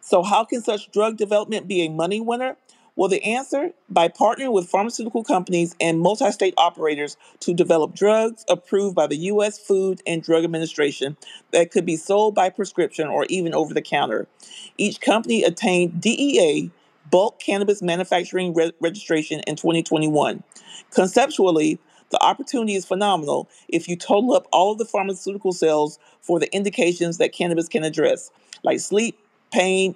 So, how can such drug development be a money winner? Well, the answer by partnering with pharmaceutical companies and multi state operators to develop drugs approved by the U.S. Food and Drug Administration that could be sold by prescription or even over the counter. Each company attained DEA, bulk cannabis manufacturing re- registration, in 2021. Conceptually, the opportunity is phenomenal if you total up all of the pharmaceutical sales for the indications that cannabis can address, like sleep, pain,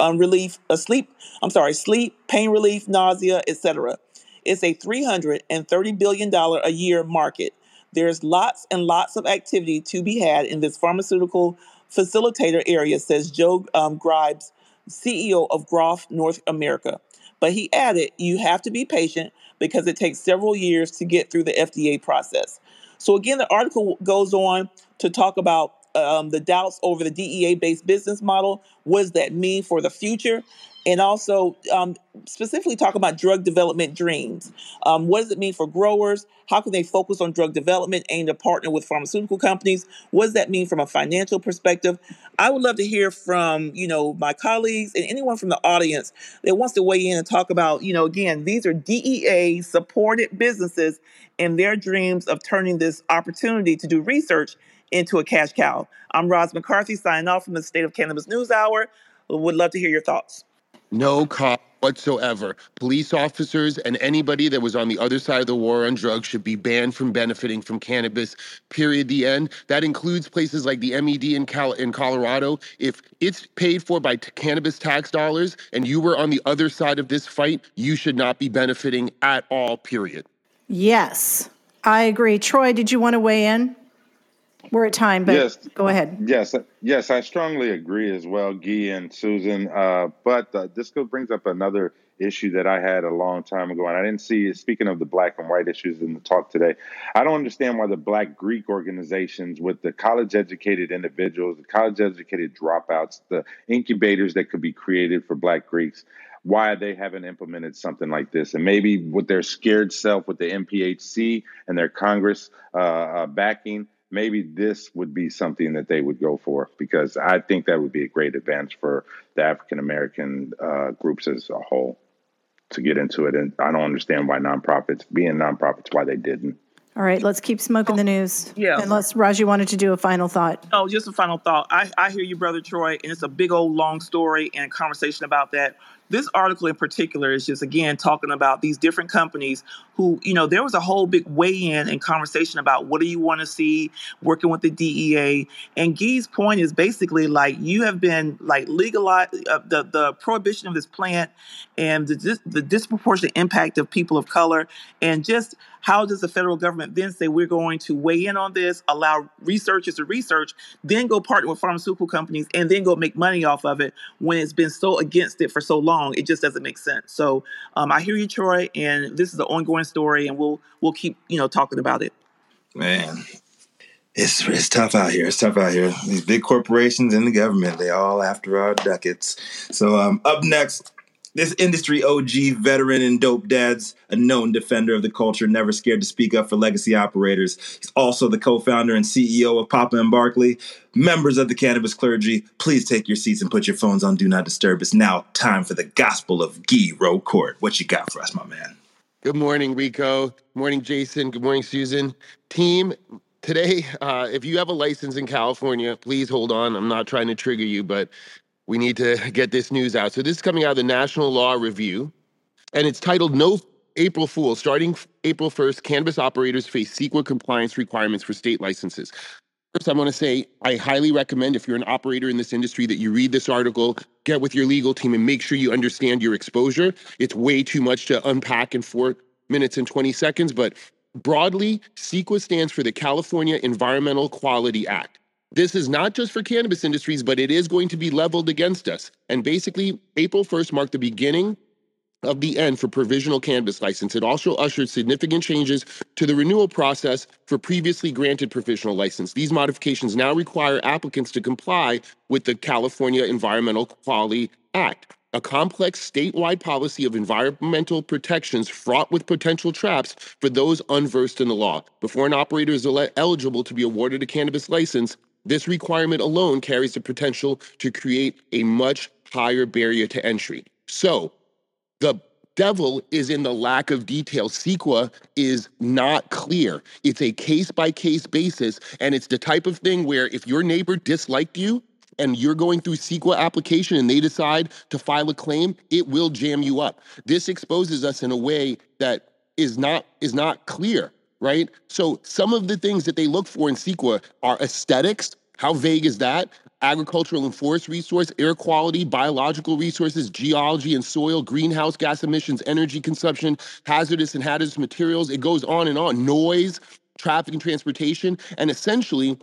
um, relief, uh, sleep. I'm sorry, sleep, pain relief, nausea, etc. It's a 330 billion dollar a year market. There's lots and lots of activity to be had in this pharmaceutical facilitator area, says Joe um, Gribes, CEO of Groff North America. But he added, you have to be patient because it takes several years to get through the FDA process. So, again, the article goes on to talk about um, the doubts over the DEA based business model. What does that mean for the future? And also, um, specifically talk about drug development dreams. Um, what does it mean for growers? How can they focus on drug development and to partner with pharmaceutical companies? What does that mean from a financial perspective? I would love to hear from you know my colleagues and anyone from the audience that wants to weigh in and talk about you know again these are DEA supported businesses and their dreams of turning this opportunity to do research into a cash cow. I'm Roz McCarthy signing off from the State of Cannabis News Hour. Would love to hear your thoughts. No cost whatsoever. Police officers and anybody that was on the other side of the war on drugs should be banned from benefiting from cannabis. Period. The end. That includes places like the MED in Cal- in Colorado. If it's paid for by t- cannabis tax dollars and you were on the other side of this fight, you should not be benefiting at all. Period. Yes, I agree. Troy, did you want to weigh in? We're at time, but Yes, go ahead. yes, yes. I strongly agree as well, Guy and Susan. Uh, but uh, this brings up another issue that I had a long time ago, and I didn't see. Speaking of the black and white issues in the talk today, I don't understand why the Black Greek organizations, with the college-educated individuals, the college-educated dropouts, the incubators that could be created for Black Greeks, why they haven't implemented something like this, and maybe with their scared self, with the NPHC and their Congress uh, uh, backing maybe this would be something that they would go for because I think that would be a great advantage for the African American uh, groups as a whole to get into it. And I don't understand why nonprofits, being nonprofits, why they didn't. All right, let's keep smoking the news. Yeah. Unless Raji wanted to do a final thought. Oh, just a final thought. I, I hear you, Brother Troy, and it's a big old long story and conversation about that. This article in particular is just, again, talking about these different companies who, you know, there was a whole big weigh in and conversation about what do you want to see working with the DEA. And Guy's point is basically like you have been like legalized, uh, the, the prohibition of this plant and the, the disproportionate impact of people of color and just how does the federal government then say we're going to weigh in on this, allow researchers to research, then go partner with pharmaceutical companies, and then go make money off of it when it's been so against it for so long? It just doesn't make sense. So um, I hear you, Troy, and this is an ongoing story, and we'll we'll keep you know talking about it. Man, it's it's tough out here. It's tough out here. These big corporations and the government, they all after our ducats. So um, up next, this industry OG, veteran and dope dads, a known defender of the culture, never scared to speak up for legacy operators. He's also the co-founder and CEO of Papa and Barkley. Members of the cannabis clergy, please take your seats and put your phones on Do Not Disturb. It's now time for the Gospel of Guy Rocourt. What you got for us, my man? Good morning, Rico. Good morning, Jason. Good morning, Susan. Team, today, uh, if you have a license in California, please hold on. I'm not trying to trigger you, but we need to *laughs* get this news out. So, this is coming out of the National Law Review, and it's titled No April Fool. Starting April 1st, cannabis operators face CEQA compliance requirements for state licenses. First, I want to say I highly recommend if you're an operator in this industry that you read this article, get with your legal team, and make sure you understand your exposure. It's way too much to unpack in four minutes and 20 seconds, but broadly, CEQA stands for the California Environmental Quality Act. This is not just for cannabis industries, but it is going to be leveled against us. And basically, April 1st marked the beginning of the end for provisional cannabis license. It also ushered significant changes to the renewal process for previously granted provisional license. These modifications now require applicants to comply with the California Environmental Quality Act, a complex statewide policy of environmental protections fraught with potential traps for those unversed in the law. Before an operator is eligible to be awarded a cannabis license, this requirement alone carries the potential to create a much higher barrier to entry. So, the devil is in the lack of detail. CEQA is not clear. It's a case by case basis. And it's the type of thing where if your neighbor disliked you and you're going through CEQA application and they decide to file a claim, it will jam you up. This exposes us in a way that is not is not clear, right? So some of the things that they look for in CEQA are aesthetics. How vague is that? Agricultural and forest resource, air quality, biological resources, geology and soil, greenhouse gas emissions, energy consumption, hazardous and hazardous materials. It goes on and on. Noise, traffic and transportation, and essentially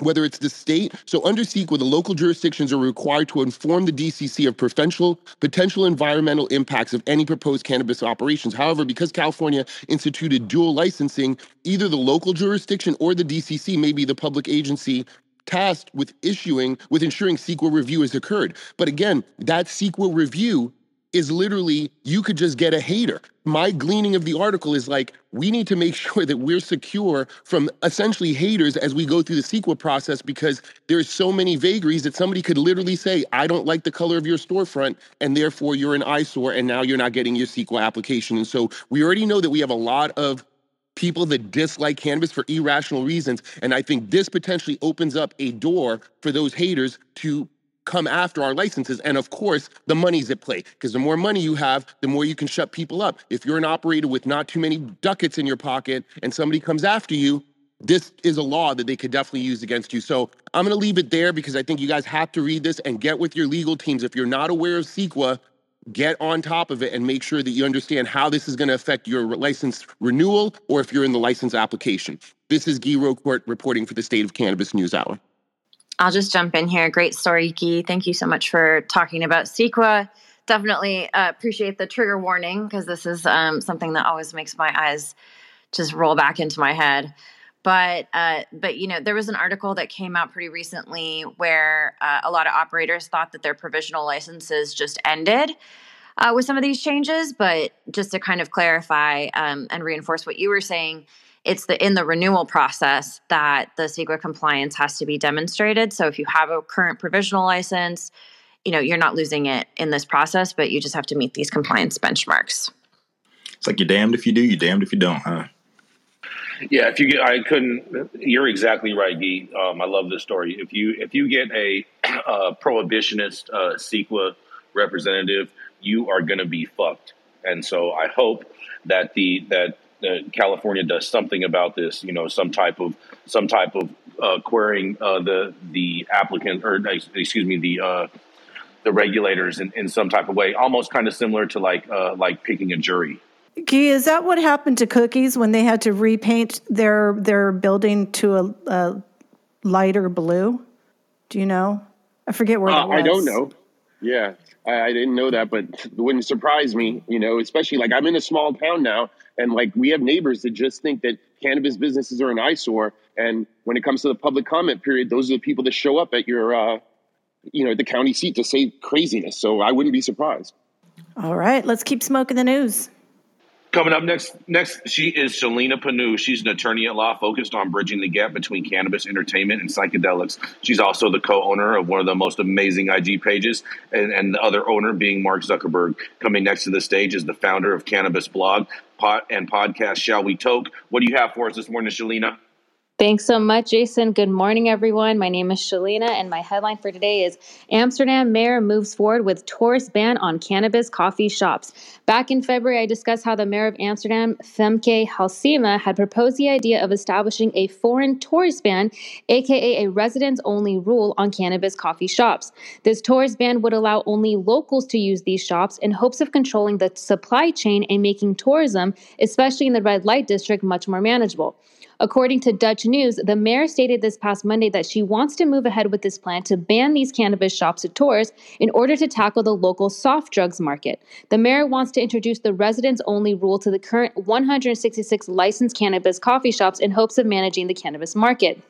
whether it's the state. So under CEQA, the local jurisdictions are required to inform the DCC of potential, potential environmental impacts of any proposed cannabis operations. However, because California instituted dual licensing, either the local jurisdiction or the DCC may be the public agency tasked with issuing, with ensuring CEQA review has occurred. But again, that CEQA review is literally you could just get a hater. My gleaning of the article is like, we need to make *laughs* sure that we're secure from essentially haters as we go through the CEQA process because there's so many vagaries that somebody could literally say, I don't like the color of your storefront, and therefore you're an eyesore, and now you're not getting your CEQA application. And so we already know that we have a lot of people that dislike cannabis for irrational reasons. And I think this potentially opens up a door for those haters to come after our licenses. And of course, the money's at play because the more money you have, the more you can shut people up. If you're an operator with not too many ducats in your pocket and somebody comes after you, this is a law that they could definitely use against you. So I'm going to leave it there because I think you guys have to read this and get with your legal teams. If you're not aware of CEQA, get on top of it and make sure that you understand how this is going to affect your license renewal or if you're in the license application. This is Guy Rocourt reporting for the State of Cannabis News Hour. I'll just jump in here. Great story, Guy. Thank you so much for talking about CEQA. Definitely uh, appreciate the trigger warning because this is um, something that always makes my eyes just roll back into my head. But uh, but you know there was an article that came out pretty recently where uh, a lot of operators thought that their provisional licenses just ended uh, with some of these changes. But just to kind of clarify um, and reinforce what you were saying, it's the in the renewal process that the CEQA compliance has to be demonstrated. So if you have a current provisional license, you know you're not losing it in this process, but you just have to meet these compliance benchmarks. It's like you're damned if you do, you're damned if you don't, huh? Yeah, if you get, I couldn't. You're exactly right, Guy. Um, I love this story. If you if you get a, *clears throat* a prohibitionist uh, CEQA representative, you are going to be fucked. And so I hope that the that uh, California does something about this. You know, some type of some type of uh, querying uh, the the applicant or excuse me the uh, the regulators in, in some type of way, almost kind of similar to like uh, like picking a jury. Guy, is that what happened to Cookies when they had to repaint their their building to a, a lighter blue? Do you know? I forget where Uh, that was. I don't know. Yeah, I, I didn't know that, but it wouldn't surprise me. You know, especially like I'm in a small town now, and like we have neighbors that just think that cannabis businesses are an eyesore. And when it comes to the public comment period, those are the people that show up at your, uh, you know, the county seat to say craziness. So I wouldn't be surprised. All right, let's keep smoking the news. Coming up next, next she is Shalina Pannu. She's an attorney at law focused on bridging the gap between cannabis entertainment and psychedelics. She's also the co-owner of one of the most amazing IG pages, and, and the other owner being Mark Zuckerberg. Coming next to the stage is the founder of Cannabis Blog pod, and podcast Shall We Toke. What do you have for us this morning, Shalina? Thanks so much, Jason. Good morning, everyone. My name is Shalina, and my headline for today is Amsterdam mayor moves forward with tourist ban on cannabis coffee shops. Back in February, I discussed how the mayor of Amsterdam, Femke Halsema, had proposed the idea of establishing a foreign tourist ban, aka a residents only rule on cannabis coffee shops. This tourist ban would allow only locals to use these shops in hopes of controlling the supply chain and making tourism, especially in the red light district, much more manageable. According to Dutch News, the mayor stated this past Monday that she wants to move ahead with this plan to ban these cannabis shops at tours in order to tackle the local soft drugs market. The mayor wants to introduce the residents only rule to the current 166 licensed cannabis coffee shops in hopes of managing the cannabis market.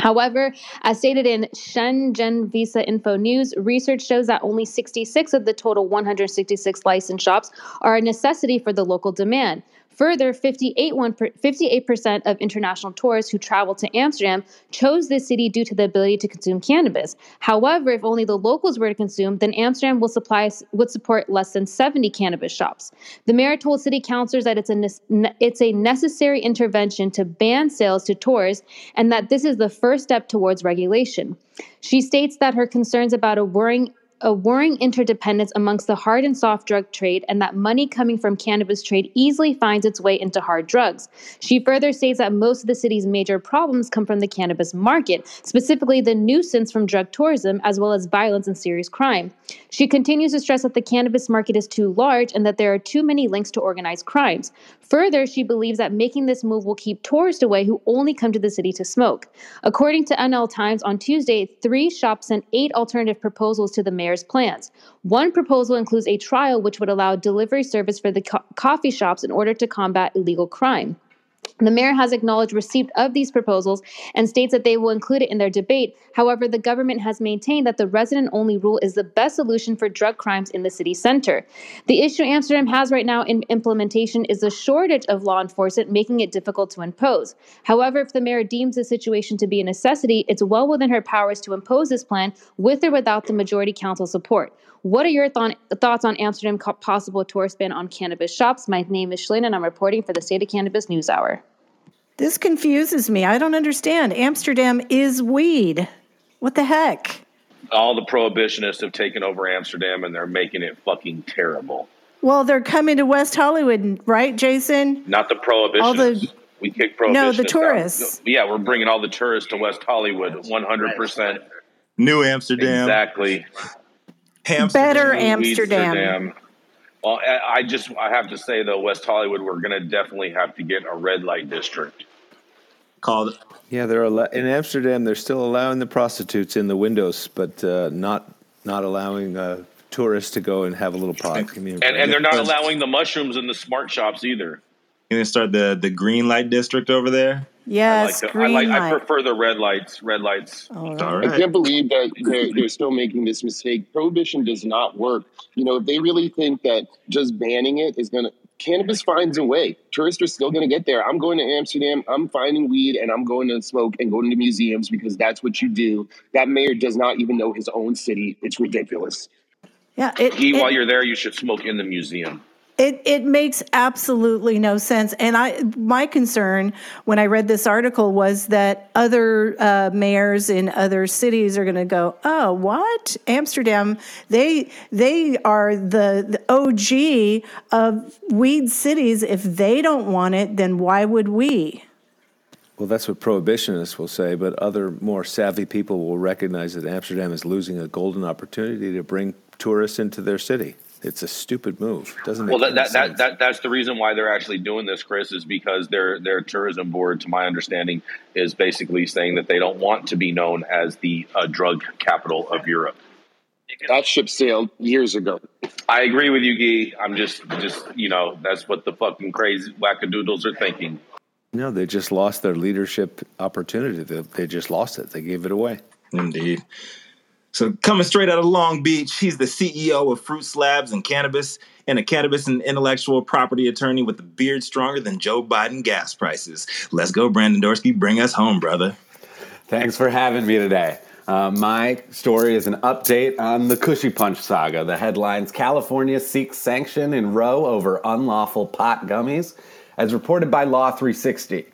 However, as stated in Schengen Visa Info News, research shows that only 66 of the total 166 licensed shops are a necessity for the local demand. Further, 58 one per- 58% of international tourists who travel to Amsterdam chose this city due to the ability to consume cannabis. However, if only the locals were to consume, then Amsterdam will supply would support less than 70 cannabis shops. The mayor told city councilors that it's a ne- it's a necessary intervention to ban sales to tourists and that this is the first step towards regulation. She states that her concerns about a worrying a worrying interdependence amongst the hard and soft drug trade and that money coming from cannabis trade easily finds its way into hard drugs. She further states that most of the city's major problems come from the cannabis market, specifically the nuisance from drug tourism as well as violence and serious crime. She continues to stress that the cannabis market is too large and that there are too many links to organized crimes. Further, she believes that making this move will keep tourists away who only come to the city to smoke. According to NL Times, on Tuesday, three shops sent eight alternative proposals to the mayor's plans. One proposal includes a trial which would allow delivery service for the co- coffee shops in order to combat illegal crime. The mayor has acknowledged receipt of these proposals and states that they will include it in their debate. However, the government has maintained that the resident only rule is the best solution for drug crimes in the city center. The issue Amsterdam has right now in implementation is a shortage of law enforcement, making it difficult to impose. However, if the mayor deems the situation to be a necessity, it's well within her powers to impose this plan with or without the majority council support. What are your thon- thoughts on Amsterdam co- possible tourist ban on cannabis shops? My name is Shalene and I'm reporting for the State of Cannabis News Hour. This confuses me. I don't understand. Amsterdam is weed. What the heck? All the prohibitionists have taken over Amsterdam and they're making it fucking terrible. Well, they're coming to West Hollywood, right, Jason? Not the All prohibitionists. the we kick No, the prohibitionists out. tourists. Yeah, we're bringing all the tourists to West Hollywood. 100%. New Amsterdam. Exactly. Better Amsterdam. Amsterdam. Well, I I just I have to say though, West Hollywood, we're going to definitely have to get a red light district. Called Yeah, they're al- in Amsterdam. They're still allowing the prostitutes in the windows, but uh, not not allowing uh, tourists to go and have a little pot. I mean, And and they're not allowing the mushrooms in the smart shops either. You gonna start the the green light district over there? Yes, I like, the- green I, like I prefer the red lights. Red lights. I can't believe that they're, they're still making this mistake. Prohibition does not work. You know, if they really think that just banning it is going to, cannabis finds a way. Tourists are still going to get there. I'm going to Amsterdam. I'm finding weed and I'm going to smoke and going to museums because that's what you do. That mayor does not even know his own city. It's ridiculous. Yeah, it, Gee, it- while you're there, you should smoke in the museum. It it makes absolutely no sense. And I my concern when I read this article was that other uh, mayors in other cities are going to go, oh, what Amsterdam? They they are the, the OG of weed cities. If they don't want it, then why would we? Well, that's what prohibitionists will say, but other more savvy people will recognize that Amsterdam is losing a golden opportunity to bring tourists into their city. It's a stupid move. It doesn't make Well, that, that, sense. that, that that's the reason why they're actually doing this, Chris, is because their their tourism board, to my understanding, is basically saying that they don't want to be known as the uh, drug capital of Europe. That ship sailed years ago. I agree with you, Guy. I'm just just you know that's what the fucking crazy wackadoodles are thinking. No, they just lost their leadership opportunity. They, they just lost it. They gave it away. Indeed. So coming straight out of Long Beach, he's the CEO of Fruit Slabs and Cannabis, and a cannabis and intellectual property attorney with a beard stronger than Joe Biden gas prices. Let's go, Brandon Dorsky. Bring us home, brother. Thanks for having me today. Uh, my story is an update on the Cushy Punch saga. The headlines California seeks sanction in Roe over unlawful pot gummies, as reported by Law 360.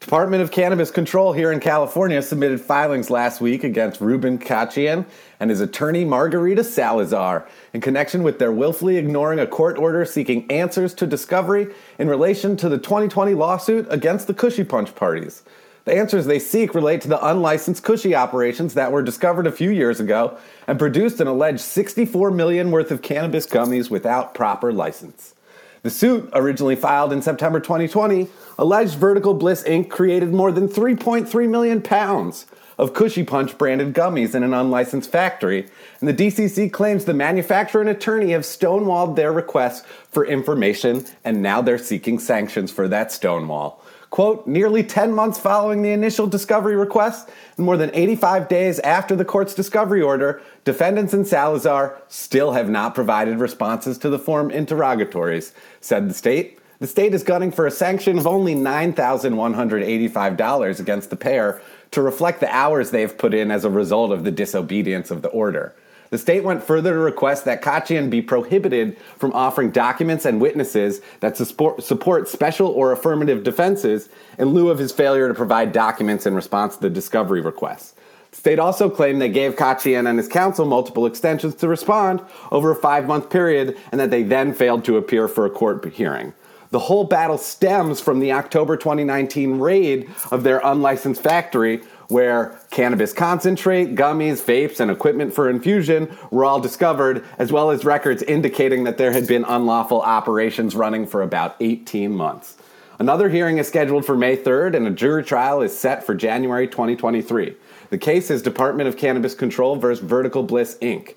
Department of Cannabis Control here in California submitted filings last week against Ruben Kachian and his attorney Margarita Salazar in connection with their willfully ignoring a court order seeking answers to discovery in relation to the 2020 lawsuit against the Cushy Punch parties. The answers they seek relate to the unlicensed Cushy operations that were discovered a few years ago and produced an alleged 64 million worth of cannabis gummies without proper license. The suit, originally filed in September 2020, alleged Vertical Bliss Inc. created more than 3.3 million pounds of Cushy Punch branded gummies in an unlicensed factory, and the DCC claims the manufacturer and attorney have stonewalled their requests for information, and now they're seeking sanctions for that stonewall. Quote, nearly 10 months following the initial discovery request, and more than 85 days after the court's discovery order, defendants in Salazar still have not provided responses to the form interrogatories, said the state. The state is gunning for a sanction of only $9,185 against the pair to reflect the hours they have put in as a result of the disobedience of the order. The state went further to request that Kachian be prohibited from offering documents and witnesses that support, special or affirmative defenses in lieu of his failure to provide documents in response to the discovery request. State also claimed they gave Kachian and his counsel multiple extensions to respond over a five month period and that they then failed to appear for a court hearing. The whole battle stems from the October 2019 raid of their unlicensed factory, where cannabis concentrate, gummies, vapes, and equipment for infusion were all discovered, as well as records indicating that there had been unlawful operations running for about 18 months. Another hearing is scheduled for May 3rd, and a jury trial is set for January 2023. The case is Department of Cannabis Control versus Vertical Bliss Inc.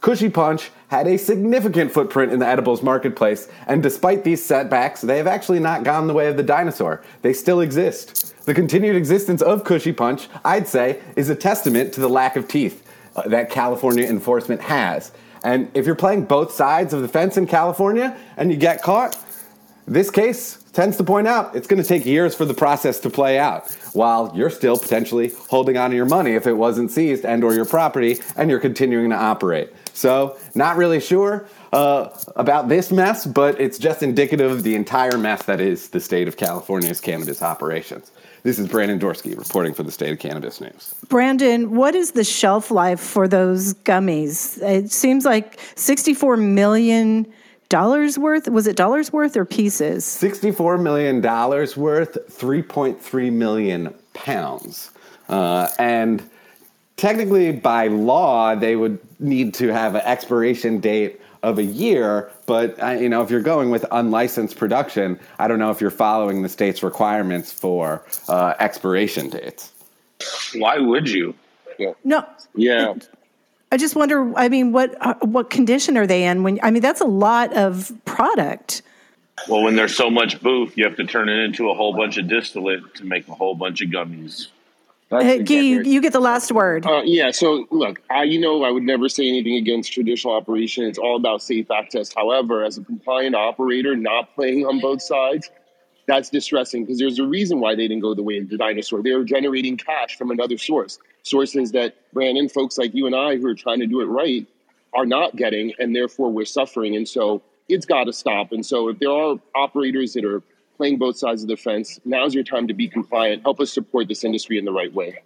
Cushy Punch had a significant footprint in the edibles marketplace, and despite these setbacks, they have actually not gone the way of the dinosaur. They still exist. The continued existence of Cushy Punch, I'd say, is a testament to the lack of teeth uh, that California enforcement has. And if you're playing both sides of the fence in California and you get caught, this case tends to point out it's going to take years for the process to play out while you're still potentially holding on to your money if it wasn't seized and or your property and you're continuing to operate so not really sure uh, about this mess but it's just indicative of the entire mess that is the state of california's cannabis operations this is Brandon Dorsky reporting for the State of Cannabis News. Brandon, what is the shelf life for those gummies? It seems like 64 million dollars worth. Was it dollars worth or pieces? $64 million worth, 3.3 million pounds. Uh, and technically, by law, they would need to have an expiration date of a year. But uh, you know, if you're going with unlicensed production, I don't know if you're following the state's requirements for uh, expiration dates. Why would you? No. Yeah. I just wonder. I mean, what uh, what condition are they in? When I mean, that's a lot of product. Well, when there's so much booth, you have to turn it into a whole bunch of distillate to make a whole bunch of gummies. Guy, you, you get the last word. Uh, yeah. So look, I you know I would never say anything against traditional operation. It's all about safe access. However, as a compliant operator, not playing on both sides, that's distressing because there's a reason why they didn't go the way of the dinosaur. They were generating cash from another source, sources that Brandon, folks like you and I who are trying to do it right, are not getting, and therefore we're suffering. And so it's got to stop. And so if there are operators that are playing both sides of the fence, now's your time to be compliant. Help us support this industry in the right way.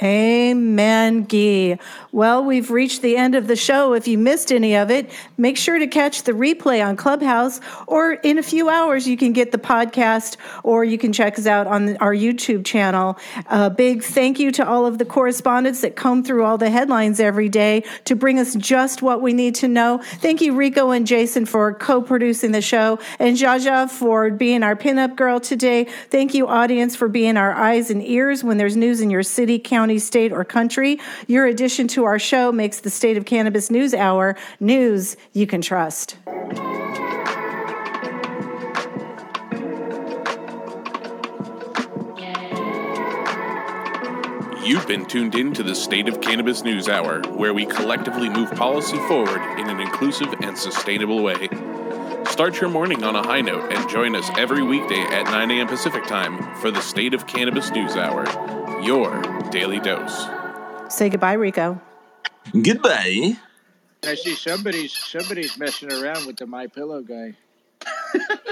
Amen, Gee. Well, we've reached the end of the show. If you missed any of it, make sure to catch the replay on Clubhouse, or in a few hours, you can get the podcast, or you can check us out on our YouTube channel. A big thank you to all of the correspondents that comb through all the headlines every day to bring us just what we need to know. Thank you, Rico and Jason, for co producing the show, and Jaja for being our pinup girl today. Thank you, audience, for being our eyes and ears when there's news in your city, county, state, or country. Your addition to our show makes the State of Cannabis News Hour news you can trust. You've been tuned in to the State of Cannabis News Hour, where we collectively move policy forward in an inclusive and sustainable way. Start your morning on a high note and join us every weekday at 9 a.m. Pacific Time for the State of Cannabis News Hour, your daily dose. Say goodbye, Rico. Goodbye. I see somebody's somebody's messing around with the My Pillow guy. *laughs*